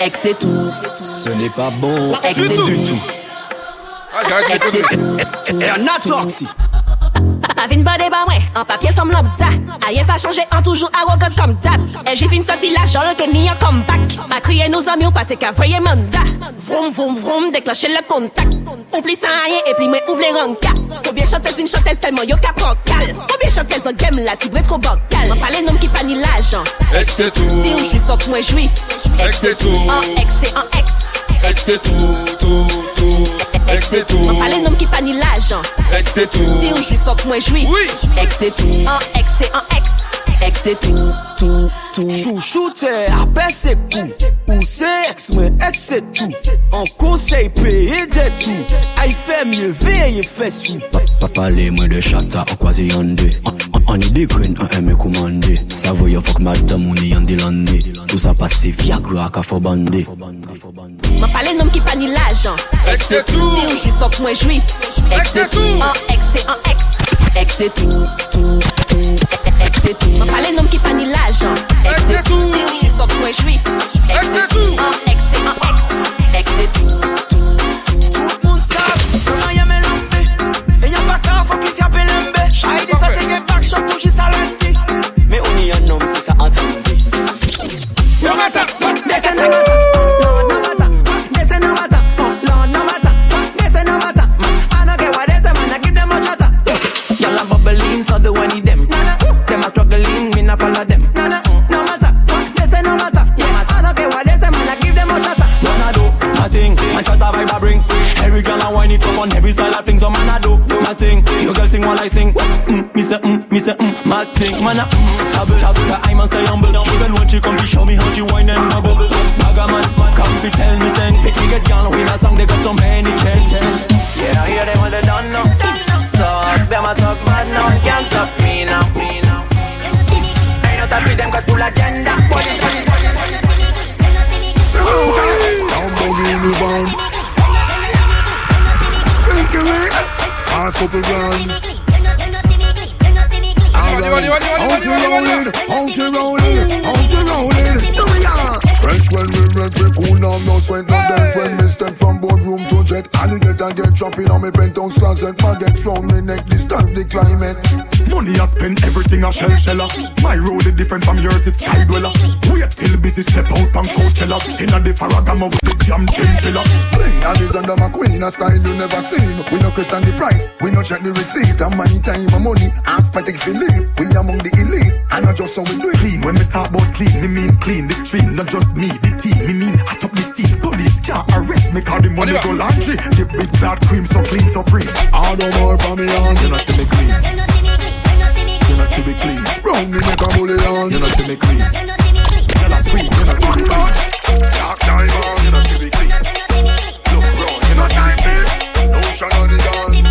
Ex c'est tout Ce n'est pas bon Ex c'est du tout. Ah, Et un atoxy. Avin bade ba mwen, an papye som lopda Aye pa chanje an toujou arrogant kom dat E jifin soti la jol ke ni an comeback. Ma kriye nou zami ou pate ka vreye manda Vroom vroom vroom, dekloche le kontak Ou pli san aye e pli mwen ouvre le ranka Koubyen chantez une chantez telman yo ka prokal Koubyen chantez an game la tibre tro bokal Mwen pale nom ki pa ni l'ajan Ek se tou Si ou jwi fok mwen jwi Ek se tou An ek se an ek Ek se tou, tou, tou Ek se tou Mwen pale nom ki pa ni la jan Ek Si ou jwi fok mwen jwi se tou An Ek se tou, tou, tou Chouchou te apè se kou. Ou se eks men ek se tou An konsey peye de tou Ay fe mye veye fe sou. Pa pale mwen de chata akwaze yande An yi dekren an eme koumande Savoy yo fok madam ou ni yande lande Tout sa pase viagra ka fo bande Man pale nom ki pa ni lajan Ek se tou Si ou jwi fok mwen jwi Ek se tou An ek se an eks Ek se tou, tou, tou ex, c'est tout. Mwen pale nom ki pa ni lajan. Ek se tou Si ou jwi fok mwen jwi spend everything I shell seller. My road is different from yours, it's sky dweller. Wait till busy step out and Coachella. In a the Ferragamo with the jam chain seller. Queen Alice under my queen, a style you never seen. We no question the price, we no check the receipt. And my time, my money, ask for take Philippe. We among the elite, and not just so we do it. Clean, when me talk about clean, me mean clean. The stream, not just me, the team. Me mean hot up the scene. Police can't arrest me, cause the money go laundry. The big bad cream, so clean, so free. All the more for me on. You know see me clean. Know see me clean. Round me make a bully on. You know see me clean. Know see me, you know see me clean. Dark diamond. You know see me clean. Look, bro, you know see me clean. Ocean on the dance.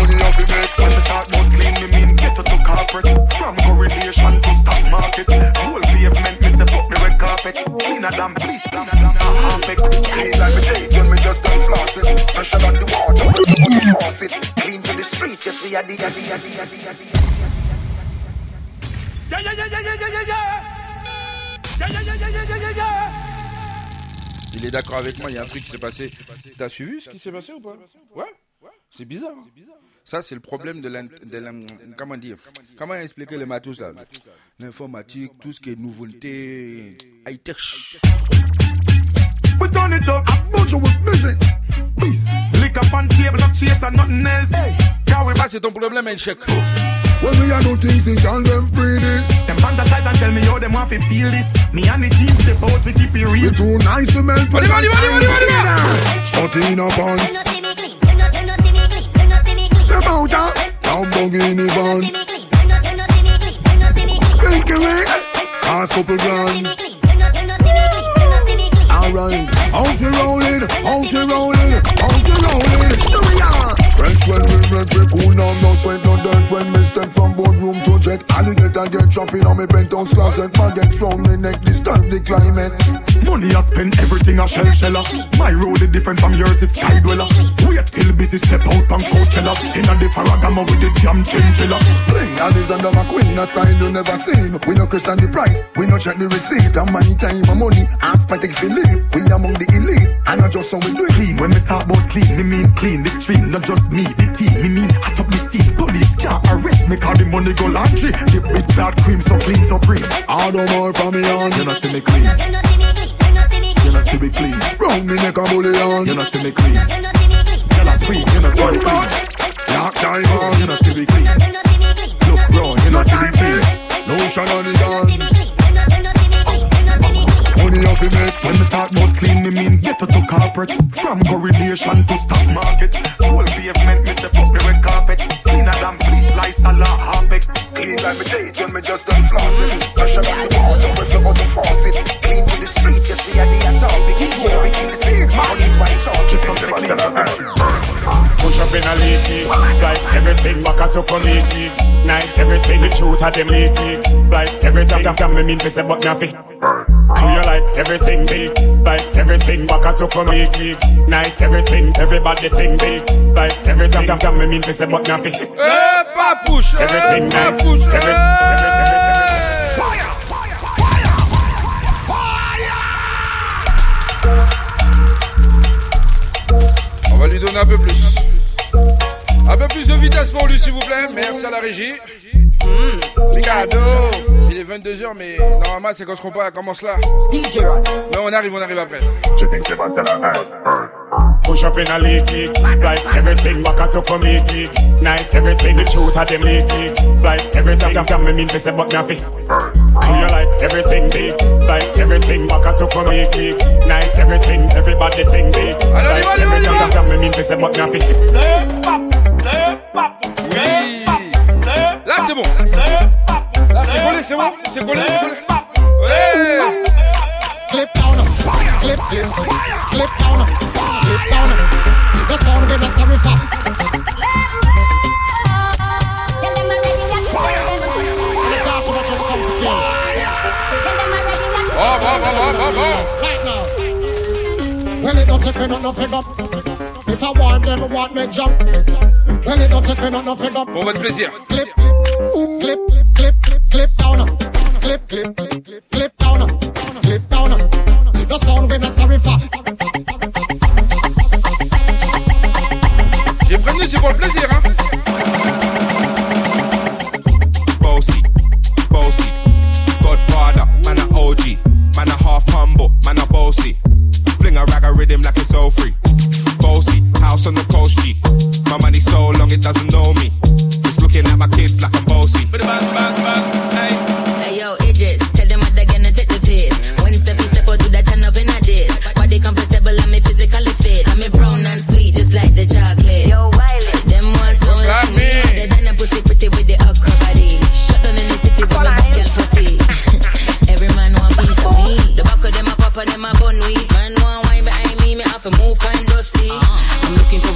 Money off the make When me talk about clean, me mean ghetto to corporate From correlation to stock market Whole pavement, me say fuck the red carpet Cleaner than bleach, than than harpic Clean like me take Yeah, yeah, yeah, yeah, yeah, yeah, yeah, yeah Yeah, yeah, yeah, yeah, yeah, yeah, Il est d'accord avec moi, il y a un truc qui s'est passé. T'as suivi ce qui s'est passé ou pas Ouais C'est bizarre. hein. Ça, c'est le problème de la, de la- Comment dire? Comment expliquer les matos là? L'informatique, tout ce qui est nouveauté, high-tech. We turn it up Bunch of busy Peace Lick up on table, not chase and nothing else Ça, c'est ton problème, un chèque. When we are do things, they can them free this. Them fantasize and tell me how them want to feel this Me and the team step out, we keep it real We too nice to melt Money, money, money, money, money, money. Shut in a pants. Step out ah. Down Bogini van. Make it way. Pass up the guns. Alright, out you rolling, out you rolling, out you rolling. So we are. Fresh when we red, we cool down, no sweat, no dirt. When me step from boardroom to jet, alligator get chopping on me penthouse closet. Maggots round me neck, disturb the climate. Money I spend everything I shell seller. My road is different from yours, it's sky dweller. Wait till busy step out and Coachella. In a the Ferragamo with the jam chain seller. Clean Alice under my queen, a style you never seen. We no question the price, we no check the receipt. And my time, my money, ask for take Philippe. We among the elite, and not just so we do it. Clean, when me talk about clean, me mean clean. The stream, not just me, the team. Me mean hot up the scene. Police can't arrest me, cause the money go laundry. The big bad cream, so clean, so free. All the more for me on. You know see me clean. You know see me clean. Round me neck a bully on. You know see me clean. You know see me, clean. you know see me One more. clean. Dark diamond. You know see me clean. Look, bro, you know No see me clean. for Lotion on the dance. Money off the make. When me talk about clean, me mean ghetto to corporate. From correlation to stock market. Whole pavement, me say fuck the red carpet. Cleaner than bleach, like Salah Harpic. Clean like me take when me just done floss it. Pressure on the water, we flow out the faucet. Clean to the streets, yes we are the atomic. Yeah, we keep the seed. Police white chalk, keep from the clean. Push up in a leaky. Like everything back at up on leaky. Nice everything the truth had them leaky. Like everything damn damn me mean to say but nothing. Do you like everything big? Like everything back at up on leaky. Nice everything everybody think big. Like everything damn damn me mean to say but nothing. Papouche, Everything nice. papouche, Every. On va lui donner un peu plus. Un peu plus de vitesse pour lui, s'il vous plaît. Merci à la régie. Les cadeaux. Il est 22h, mais normalement, c'est quand ce qu'on commence là. Mais on arrive, on arrive après. Push up in a leaky. Like everything back at up on leaky. Nice everything the truth had them leaky. Like everything damn damn me mean to say but nothing. Do you like everything big? Like everything back at up on leaky. Nice everything everybody think big. Like everything damn damn me mean to say but nothing. Oui. Là, c'est bon. Là, c'est collé, c'est bon. C'est collé, c'est collé. Ouais. Clip down, clip, clip, clip down, clip down. The sound with the sorry for. Bon, bon, bon, bon, bon, bon. Right now. Well, it don't take enough no figure. If I want them, I want me jump. Well, it don't take enough no figure. Pour votre plaisir. Clip, clip, clip, clip, clip, clip down. Clip, clip, clip, clip, clip down. Clip down. The sound with the sorry for. J'ai prévenu, c'est pour le plaisir, hein. Bossy, bossy, Godfather, man a OG, man a half humble, man a bossy. Fling a rag a rhythm like it's all free. House on the coast G. My money so long it doesn't know me. It's looking at my kids like I'm bossy. Bang, bang, bang. Hey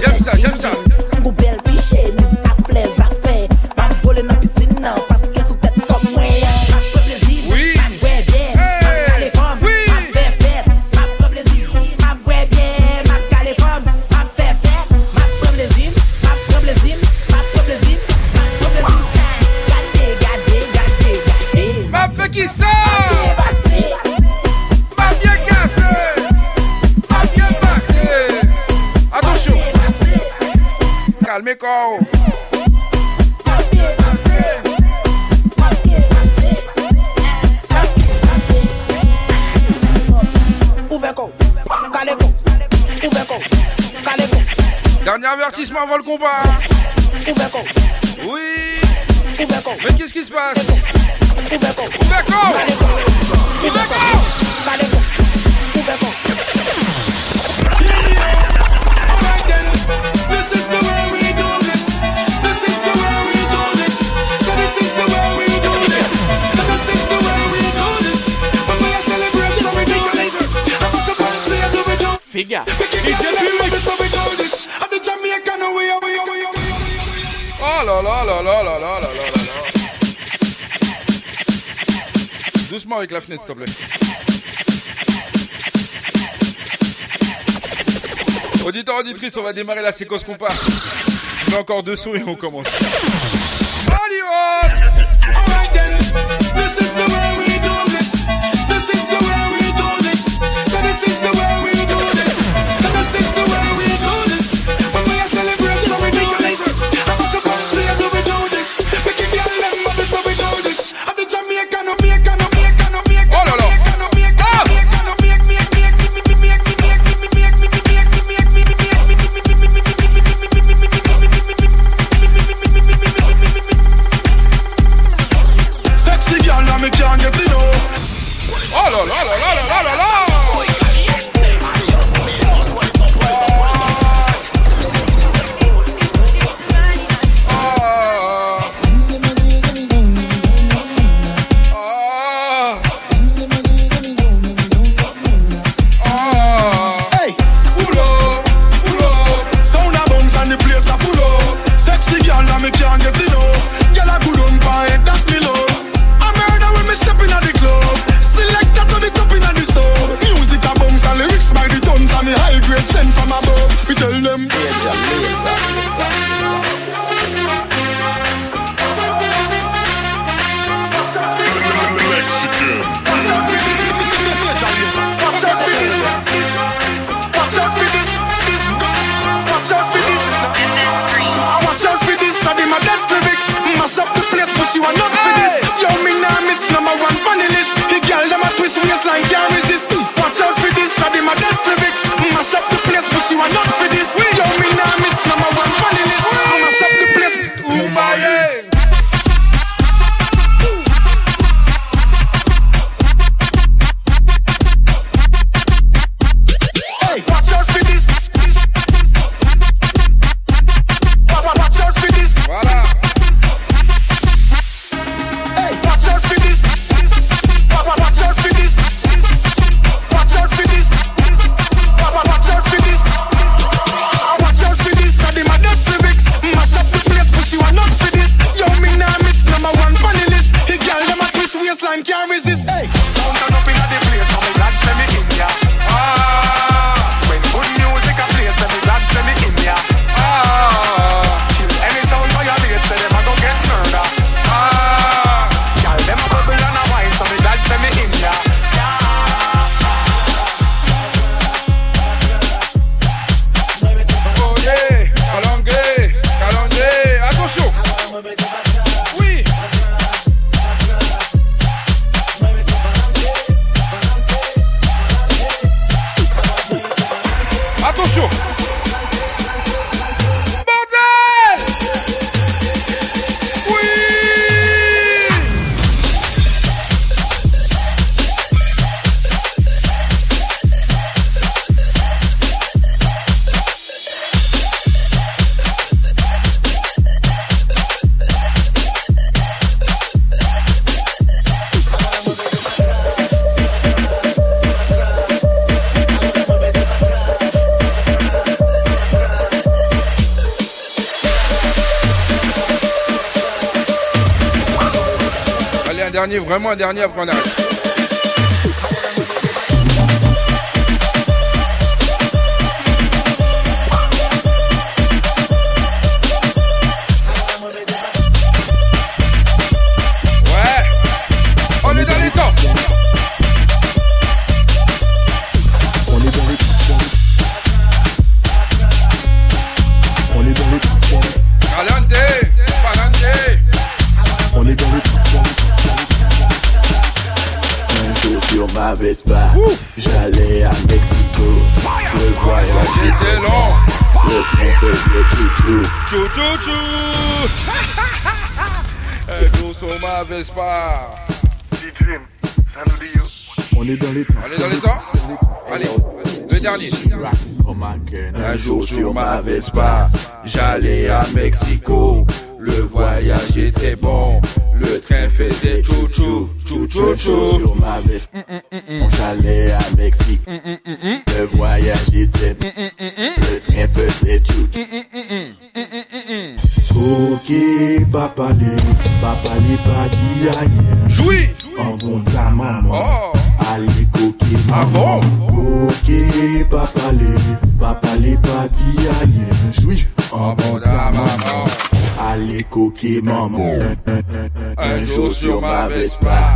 J'aime ça, j'aime ça. Calmez corps Dernier avertissement avant le combat Oui Mais qu'est-ce qui se passe Ouvert This is the way Oh là là là là là là là là là là. Doucement avec la fenêtre, s'il te plaît. Auditeur, auditrice, on va démarrer la séquence compas. On met encore deux sons et on commence. vraiment un dernier après. On est dans les temps. On est dans les temps Allez, le dernier. Un jour sur ma Vespa, j'allais à Mexico. Le voyage était bon. Le train faisait chou-chou, chou-chou-chou. Sur ma Vespa, mm, mm, mm, j'allais à Mexico. Le voyage était bon. Le train faisait chou-chou. Pour qui Allez pas dire rien. En bon ta maman. Allez coquer maman. Ah bon? Coquer papa les. Papa les pas dire rien. En bon ta maman. Allez coquer maman. Un jour sur ma Vespa.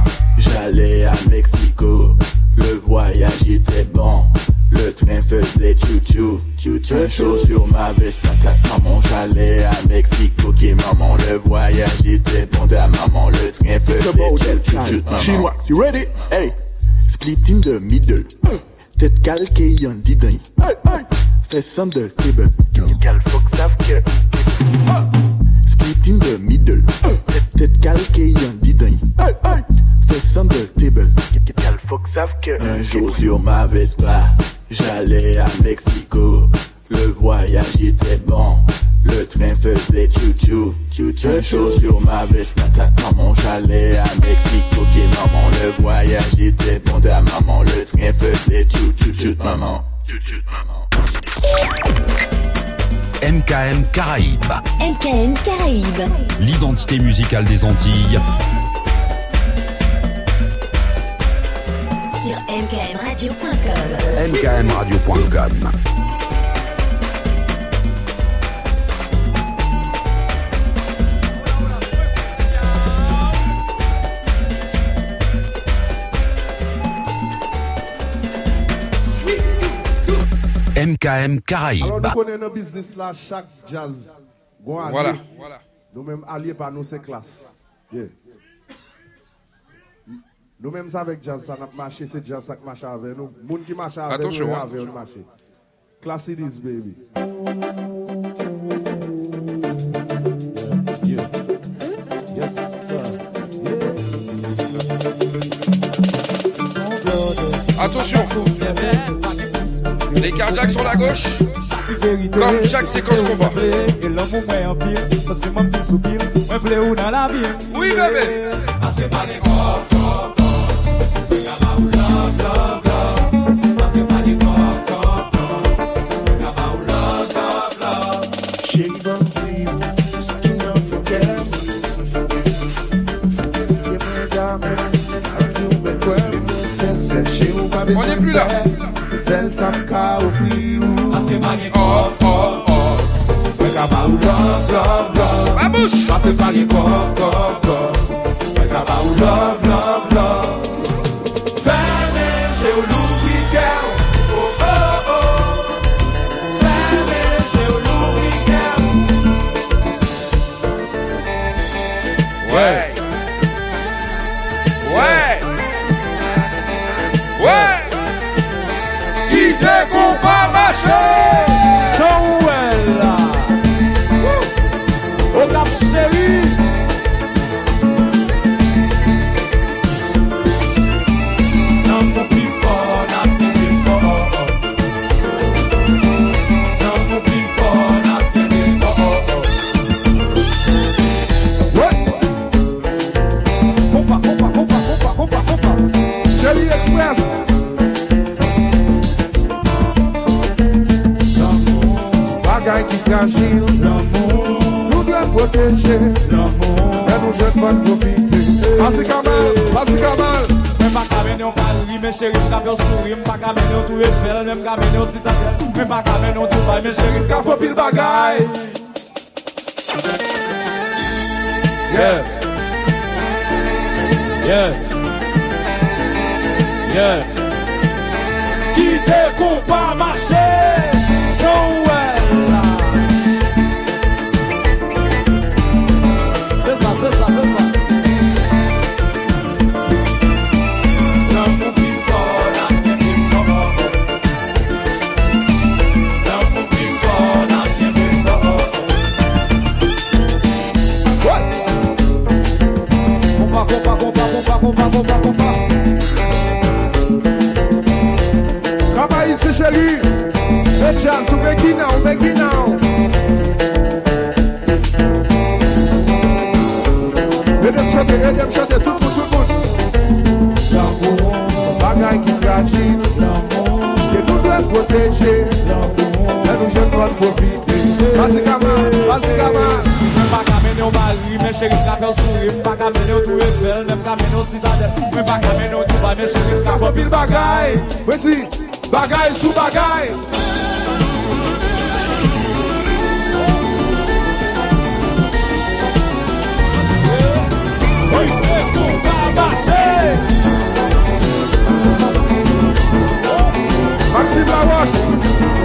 Chinois, you ready? Hey, split the middle. Tête calquée, y'en dit. Hey. Fais de table. The middle. Tête calquée, Fais table. Un jour sur ma Vespa, j'allais à Mexico. Le voyage était bon. Le train faisait chou-chou, chou sur ma Vespa. l'identité musicale des Antilles. Sur mkmradio.com. mkmradio.com. MKM Caraïbes. Voilà. Nous-mêmes alliés par nous, c'est classe. Yeah. Nous-mêmes avec jazz, ça n'a marché, c'est jazz qui marche avec nous. Moun qui marche avec Attention, nous, hein. avec nous marché. Class it is, baby. Yeah. Yeah. Yes, sir. Attention. Les cardiaques sur la gauche. Comme chaque séquence qu'on va. Et l'amour en parce que vie. Oui, On n'est plus là. ou love, love, love Babouche. Pase pari kor, kor, kor Mwen ka ba ou love, love. chéri, m'ka fè souri, m'pa ka mène ou tou Eiffel, mè m'ka mène ou Citadel, mè m'pa ka mène ou Dubai, mè chéri, m'ka fè pil bagay. Yeah. Yeah. Yeah. Ki te kompa mache jazz, ou begi nou, begi nou Edem chote, edem chote, tout pou tout moun L'amou, bagay ki fragil L'amou, ke nou dwen proteje L'amou, lè nou jen fwa profite Pase kaman, pase kaman Mwen pa kamene ou bali, men chérif ka fè ou souri Mwen pa kamene ou tou Eiffel, men pa kamene ou Citadel Mwen pa kamene ou Dubai, men chérif ka fò pil bagay. Wè ti, bagay sou bagay. Maxime Laroche.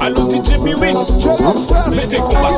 Allô DJ Bewix, mettez combat.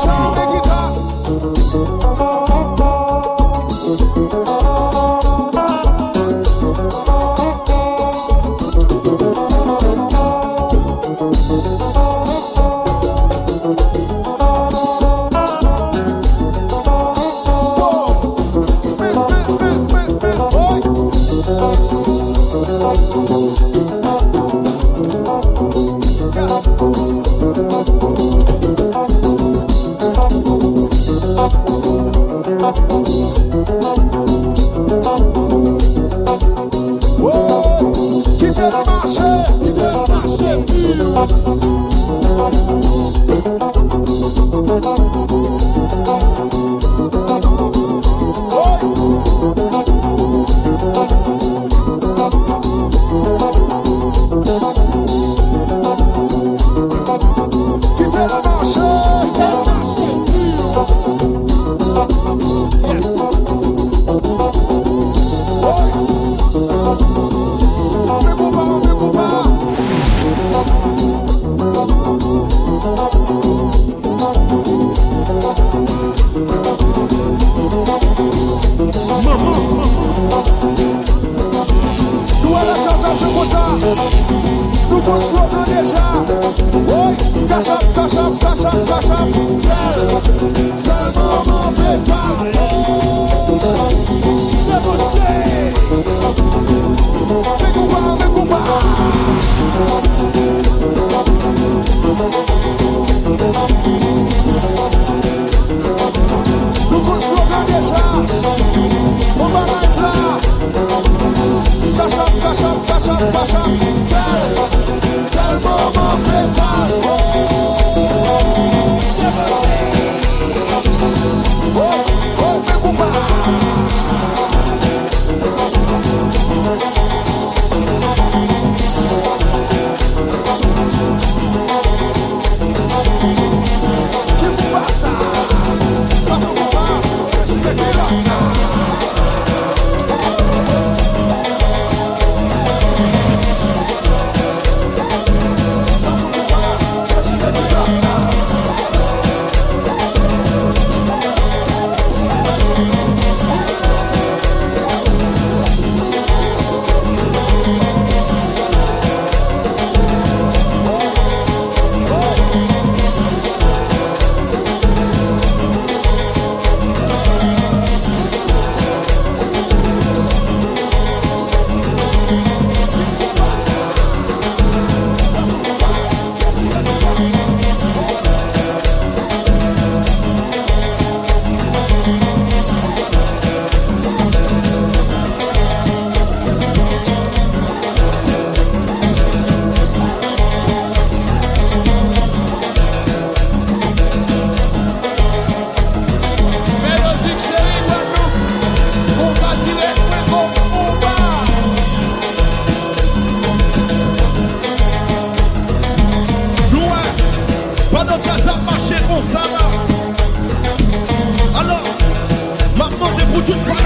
Demandé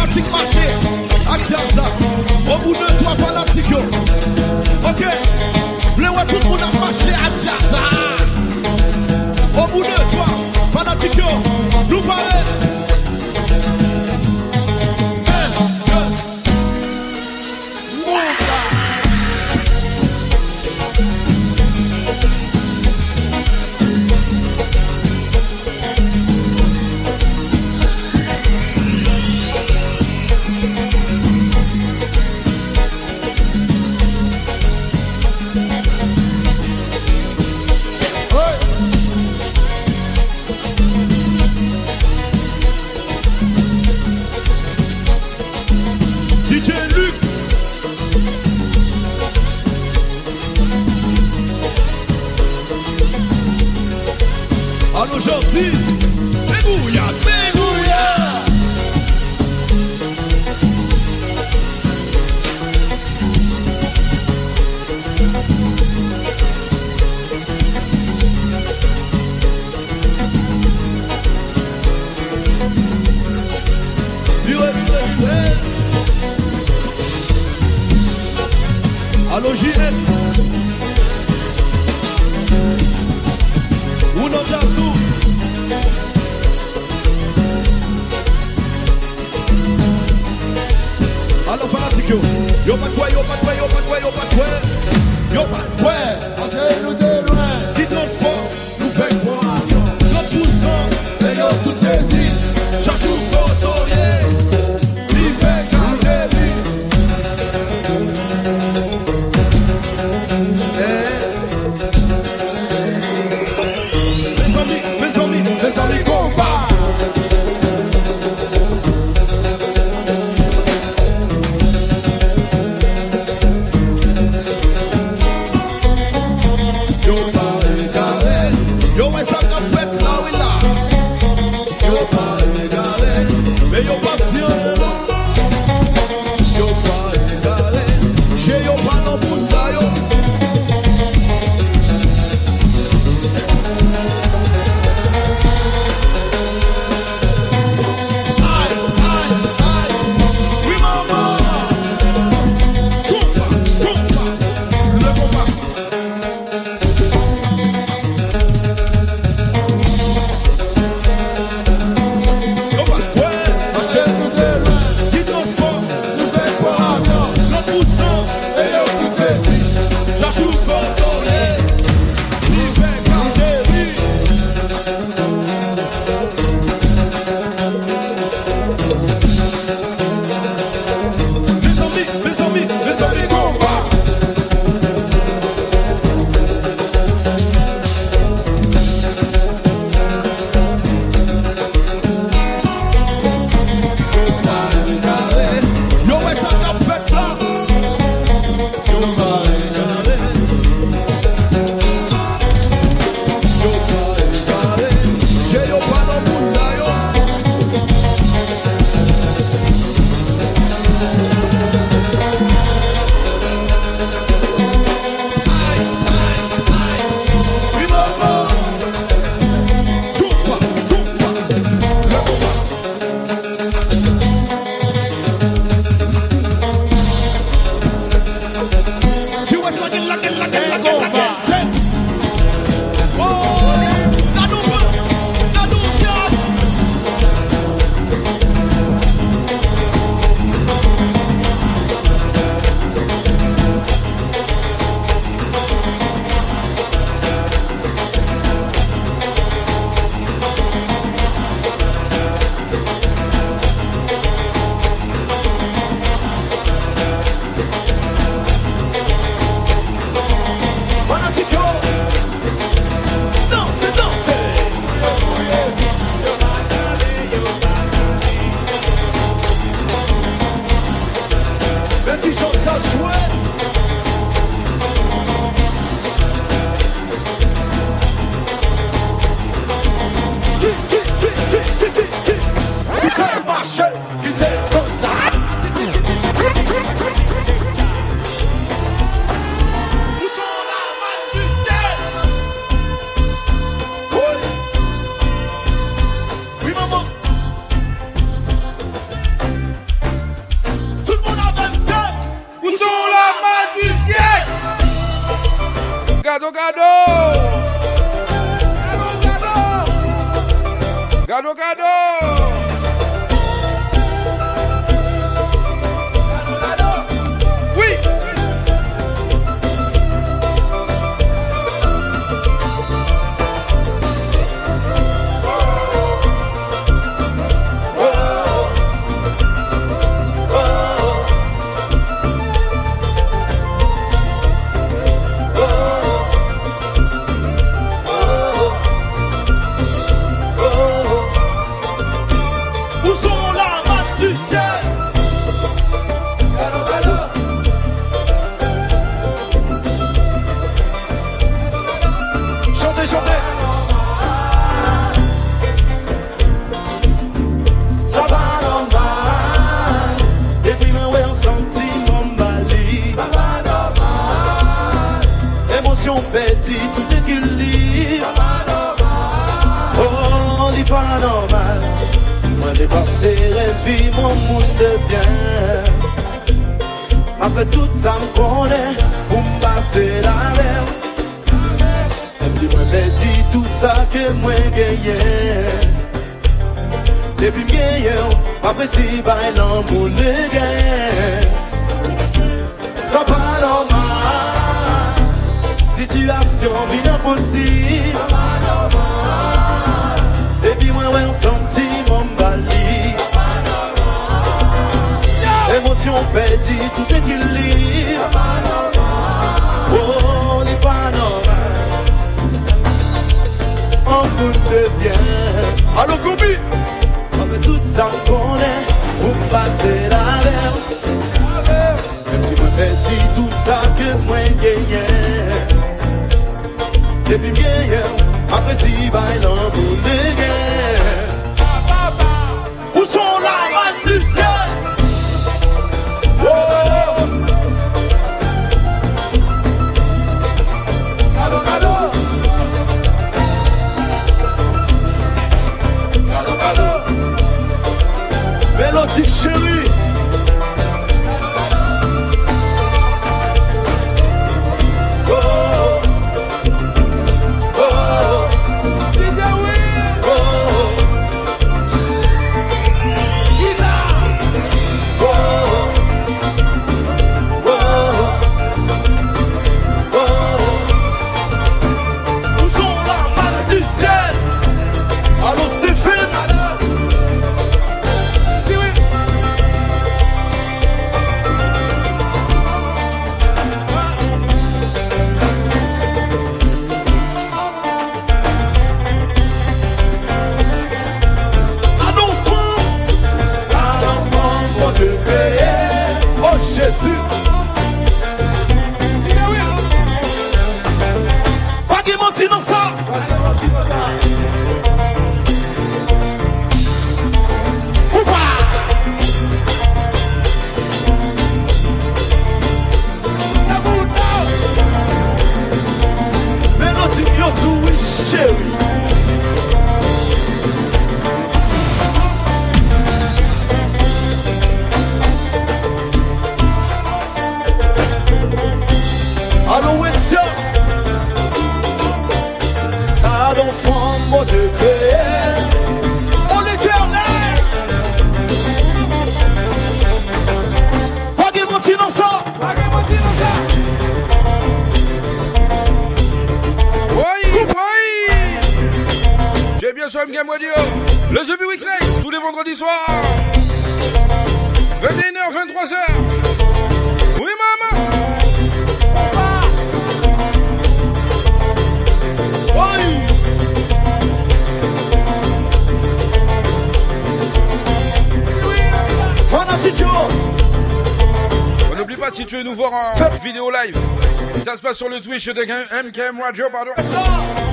le Twitch de MKM Radio, pardon.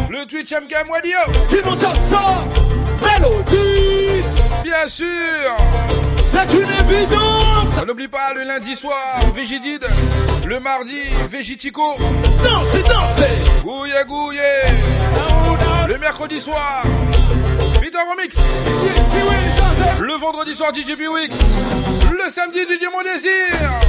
Le Twitch MKM Radio. Qui monte ça Mélodie Bien sûr C'est une évidence N'oublie pas le lundi soir, Végidide. Le mardi, Végitico. Dansez, dansez Gouillé, gouillé Le mercredi soir, Peter Remix. Le vendredi soir, DJ Bewix. Le samedi, DJ Mon Désir.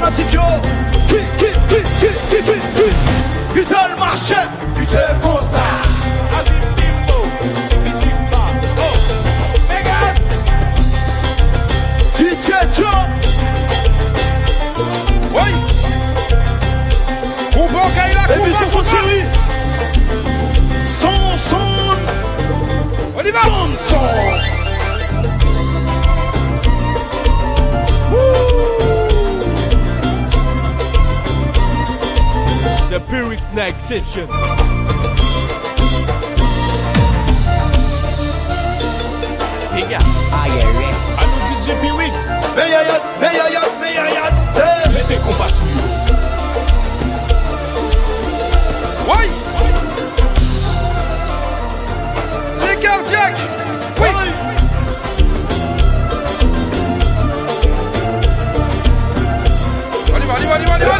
Fanatique yo. Qui, qui, qui, qui, qui, qui, qui. Qui le marché? Qui c'est comme ça? DJ Joe? Oui. Combat, c'est son chéri. Son, son. On y va. Comme son. Piwyx Night Session. Les gars, allô DJ Piwyx. Meyayat, meyayat, meyayat, c'est. Mettez compas sur lui. Oui. Les cardiaques. Oui. On y va, on y va, on y va, on y va, on y Et puis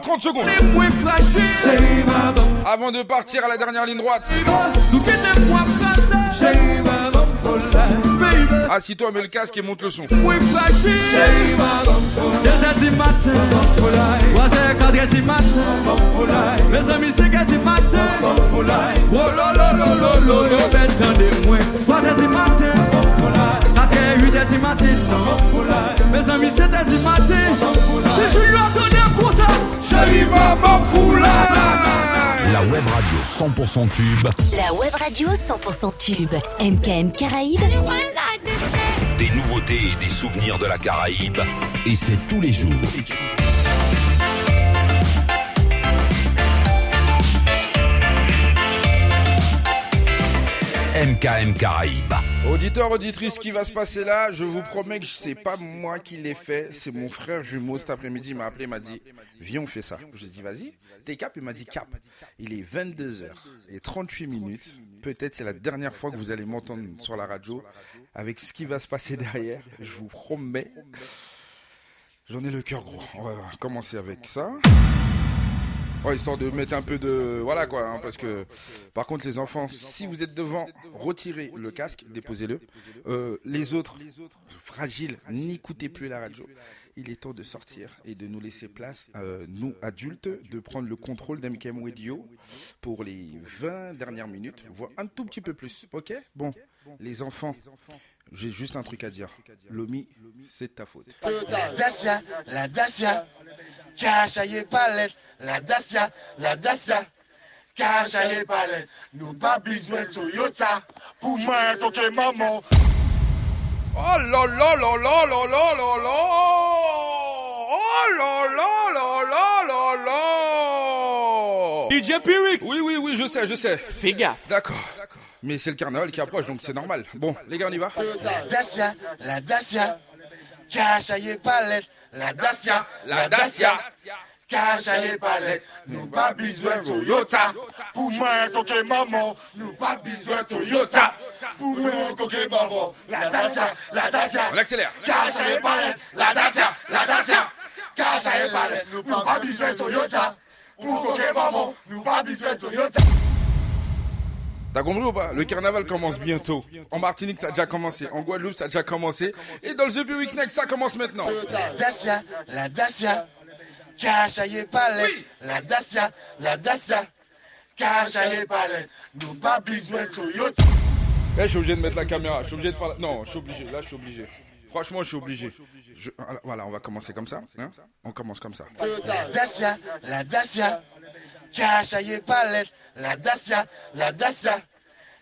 30 secondes. Avant de partir à la dernière ligne droite. Assis-toi, mets le casque et monte le son. Mes amis, la web radio 100% tube. La web radio 100% tube. MKM Caraïbes. Des nouveautés et des souvenirs de la Caraïbe. Et c'est tous les jours. MKM Caraïbes. Auditeur, auditrice, ce qui va se passer là, je vous promets que c'est pas moi qui l'ai fait, c'est mon frère jumeau cet après-midi, il m'a appelé, il m'a dit, viens on fait ça. J'ai dit, vas-y, t'es cap? Il m'a dit, cap. Il est 22h et 38 minutes, peut-être c'est la dernière fois que vous allez m'entendre sur la radio, avec ce qui va se passer derrière, je vous promets, j'en ai le cœur gros. On va commencer avec ça. Ouais, histoire de mettre un peu de... Voilà quoi, hein, parce que... Par contre, les enfants, si vous êtes devant, retirez le casque, déposez-le. Euh, les autres, fragiles, n'écoutez plus la radio. Il est temps de sortir et de nous laisser place, euh, nous adultes, de prendre le contrôle d'MKM Radio pour les 20 dernières minutes, voire un tout petit peu plus. Ok? Bon, les enfants, j'ai juste un truc à dire. Lomi, c'est ta faute. La Dacia, la Dacia, cachaillé palette, la Dacia, la Dacia, cachaillé palette. Nous pas besoin de Toyota pour moi, donc maman. Oh là là là là là là là là Oh là là là là là là DJ Pyrix Oui, oui, oui, je sais, je sais. Fais gaffe. D'accord. Mais c'est le carnaval qui approche, donc c'est normal. Bon, les gars, on y va La Dacia, la Dacia, cachaillé palette, la Dacia, la Dacia. Cachaillé palette, nous pas besoin de Toyota. Pour moi, donc maman, nous pas besoin de Toyota. Pour moi, donc maman, la Dacia, la Dacia. On accélère. Cachaillé palette, la Dacia, la Dacia. Cachaillé palette, nous pas besoin de Toyota. Pour coquer maman, nous pas besoin de Toyota. T'as compris ou pas? Le carnaval commence bientôt. En Martinique, ça a déjà commencé. En Guadeloupe, ça a déjà commencé. Et dans le The Next, ça commence maintenant. La Dacia, la Dacia, cachaillé palette, la Dacia, la Dacia, cachaillé palette, nous pas besoin de Toyota. Eh, je suis obligé de mettre la caméra. Je suis obligé de faire. la- Non, je suis obligé. Là, je suis obligé. Franchement, je suis obligé. Je- Voilà, on va commencer comme ça. hein? on commence comme ça. La Dacia, la Dacia, cachaillé palette, la Dacia, la Dacia,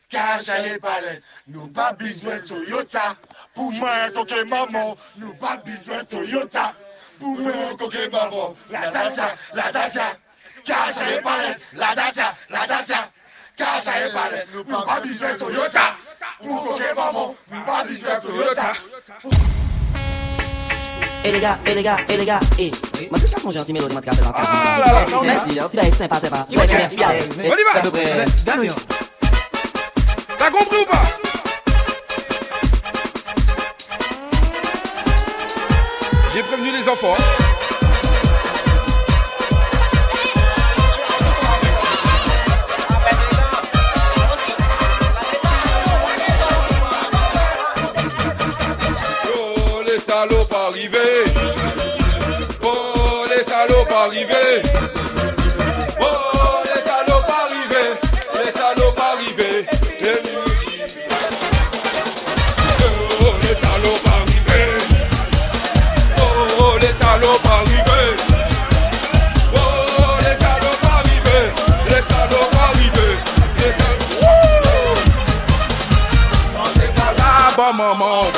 cachaillé palette, nous pas besoin Toyota. Pour moi, coquet maman, nous pas besoin Toyota. Pour moi, coquet maman, la Dacia, la Dacia, cachaillé palette, la Dacia, la Dacia, cachaillé palette, nous pas besoin Toyota. Pour coquet maman, nous pas besoin Toyota. Et les gars, et les gars, et les gars, et moi tout font gentil mélodie, moi tu fait Ah là là. Merci, hein, tu vas être sympa, sympa. On y va. À peu près. T'as compris ou pas? J'ai prévenu les enfants. Arrivés Oh les salopes arrivés. Les salopes arrivés. Les Oh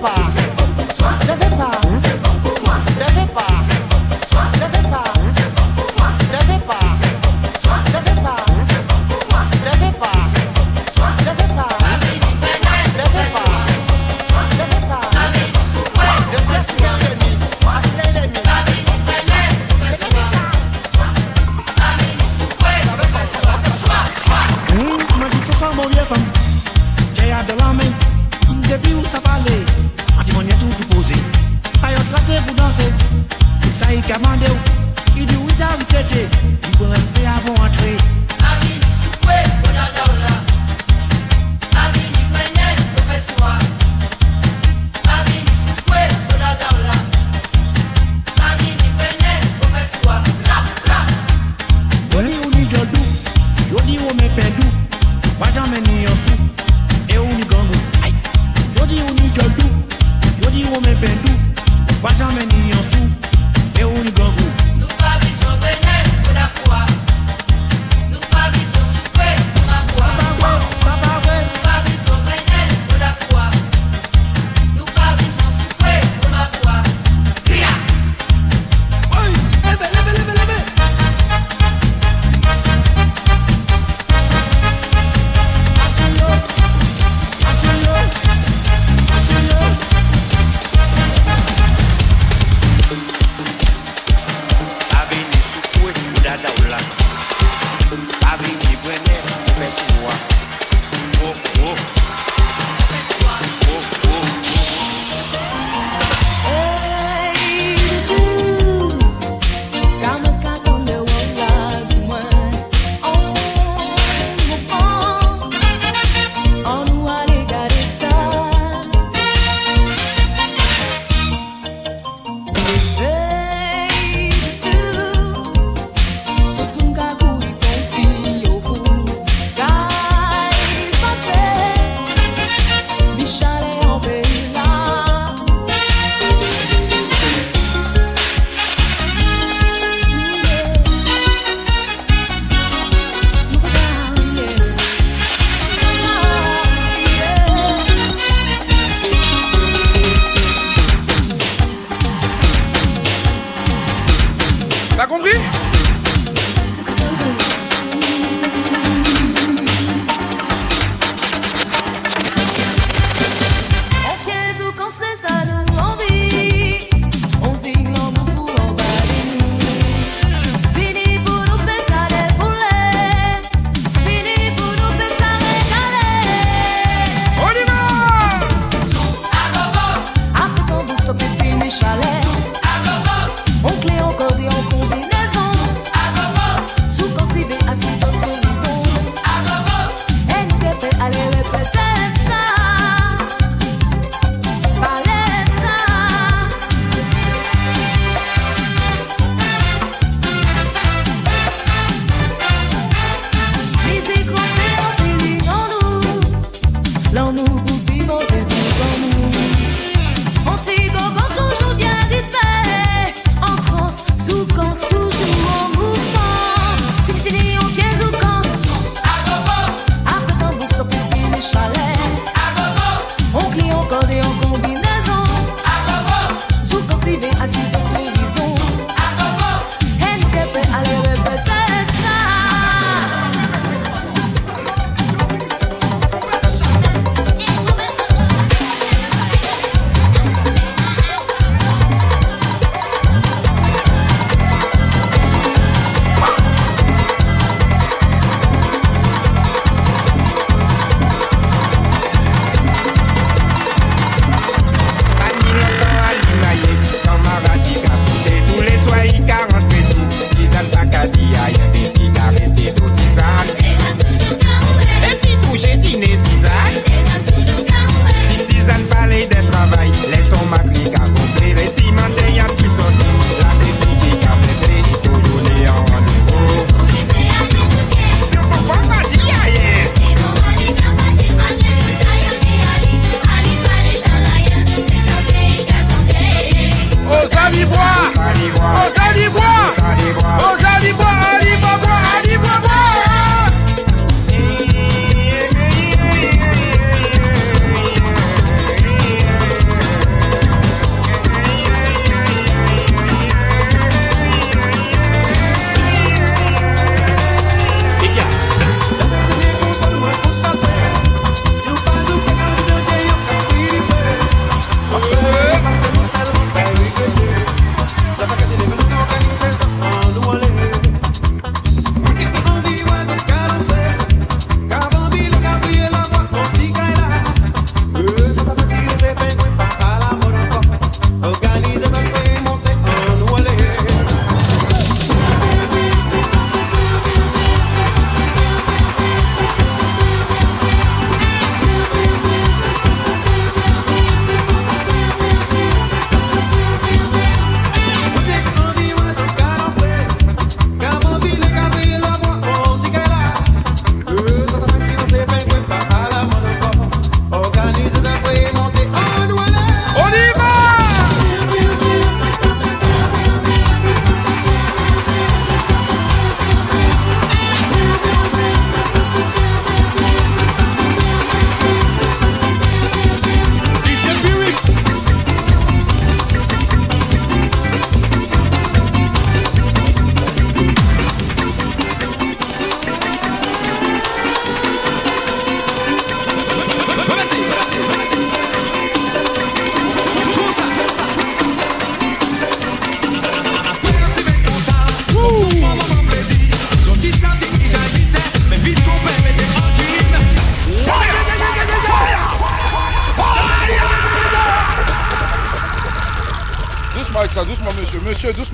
sepa.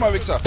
Avec ça.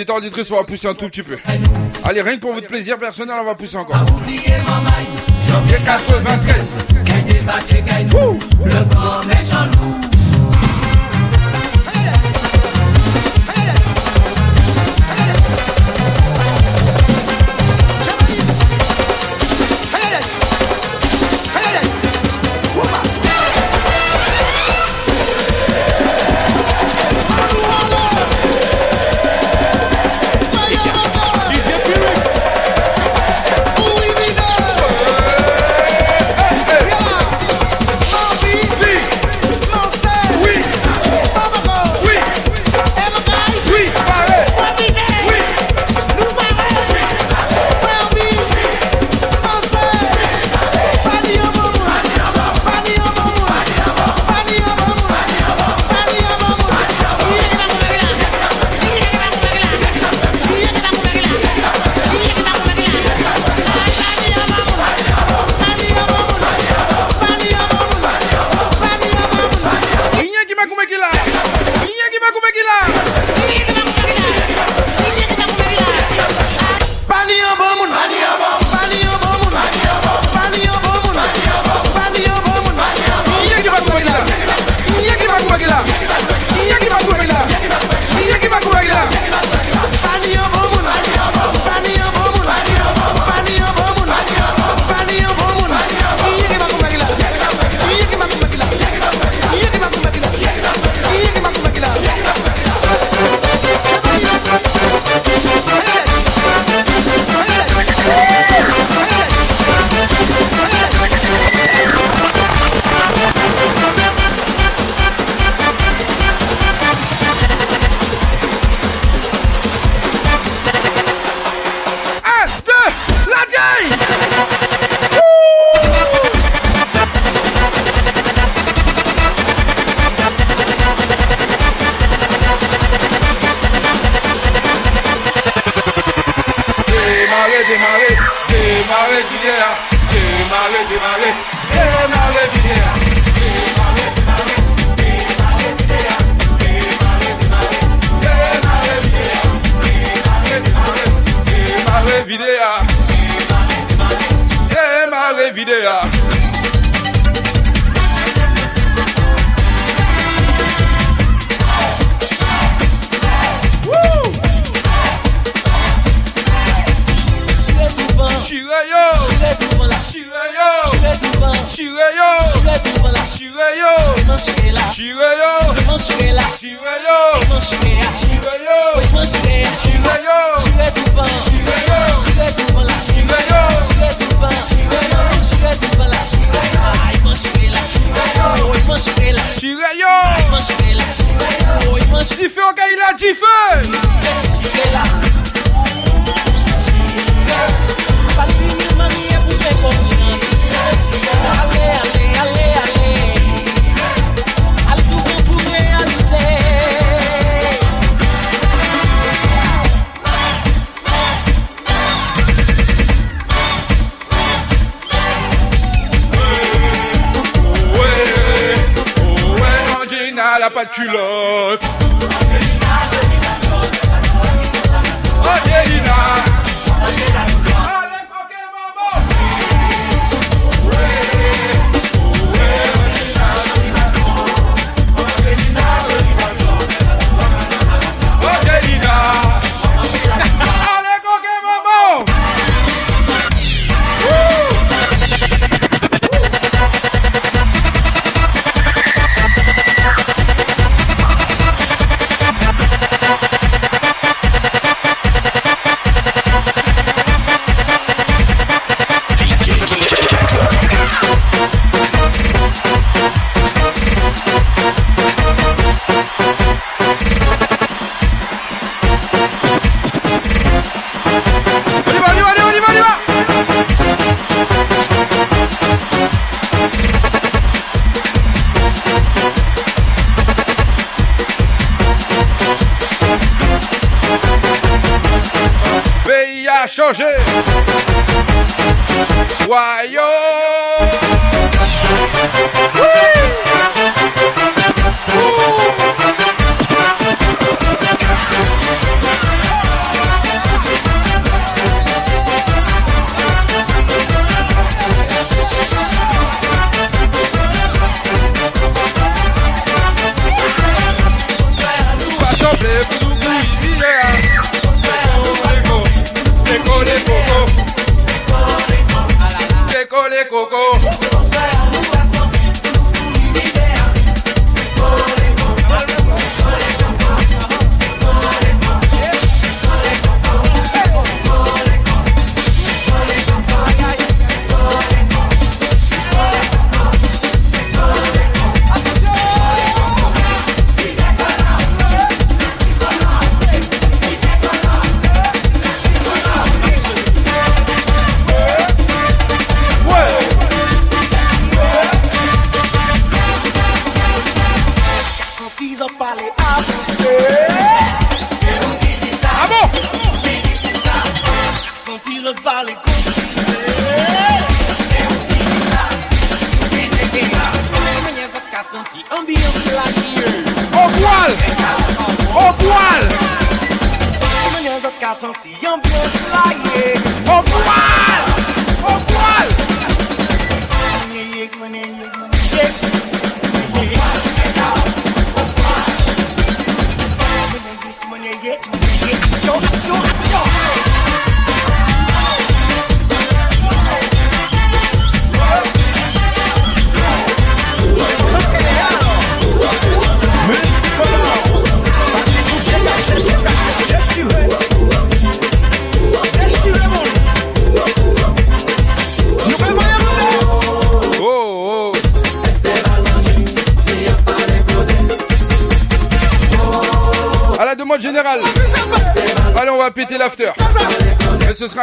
auditeurs, auditrices, on va pousser un tout petit peu. Allez, rien que pour votre plaisir personnel, on va pousser encore.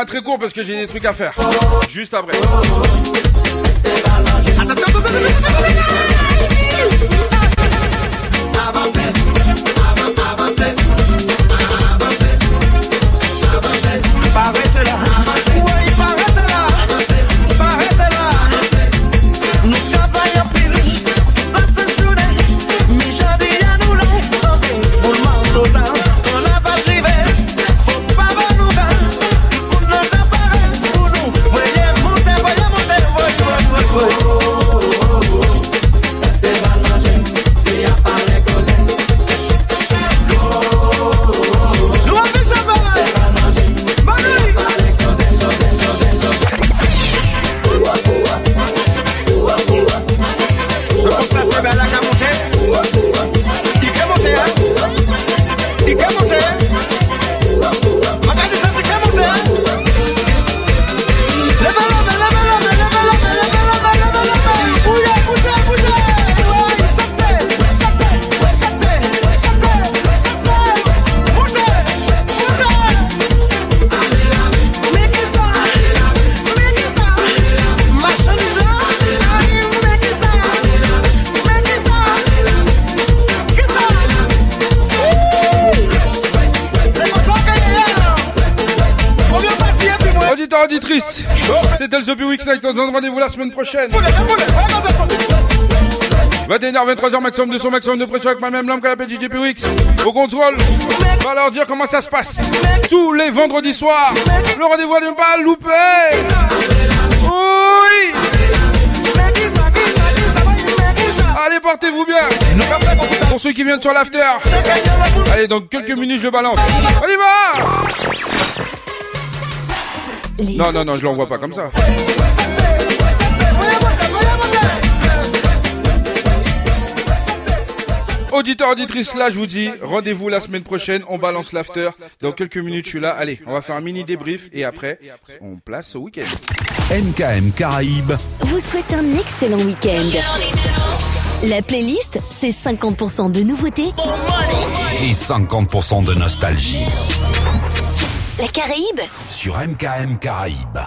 Très court parce que j'ai des trucs à faire. Juste après. Prochaine. 21h, 23h, maximum de son, maximum de pression avec ma même lampe qu'à la DJ Wix. Au contrôle, on va leur dire comment ça se passe. Tous les vendredis soirs. Le rendez-vous à ne pas louper. Oui. Allez, portez-vous bien. Pour ceux qui viennent sur l'after. Allez, dans quelques minutes, je balance. On y va Non, non, non, je l'envoie pas comme ça. Auditeur, auditrice, là, je vous dis, rendez-vous la semaine prochaine, on balance l'after. Dans quelques minutes, je suis là. Allez, on va faire un mini débrief et après, on place au week-end. MKM Caraïbes. vous souhaite un excellent week-end. La playlist, c'est 50% de nouveautés, Et 50% de nostalgie. la Caraïbe, Sur MKM Caraïbes.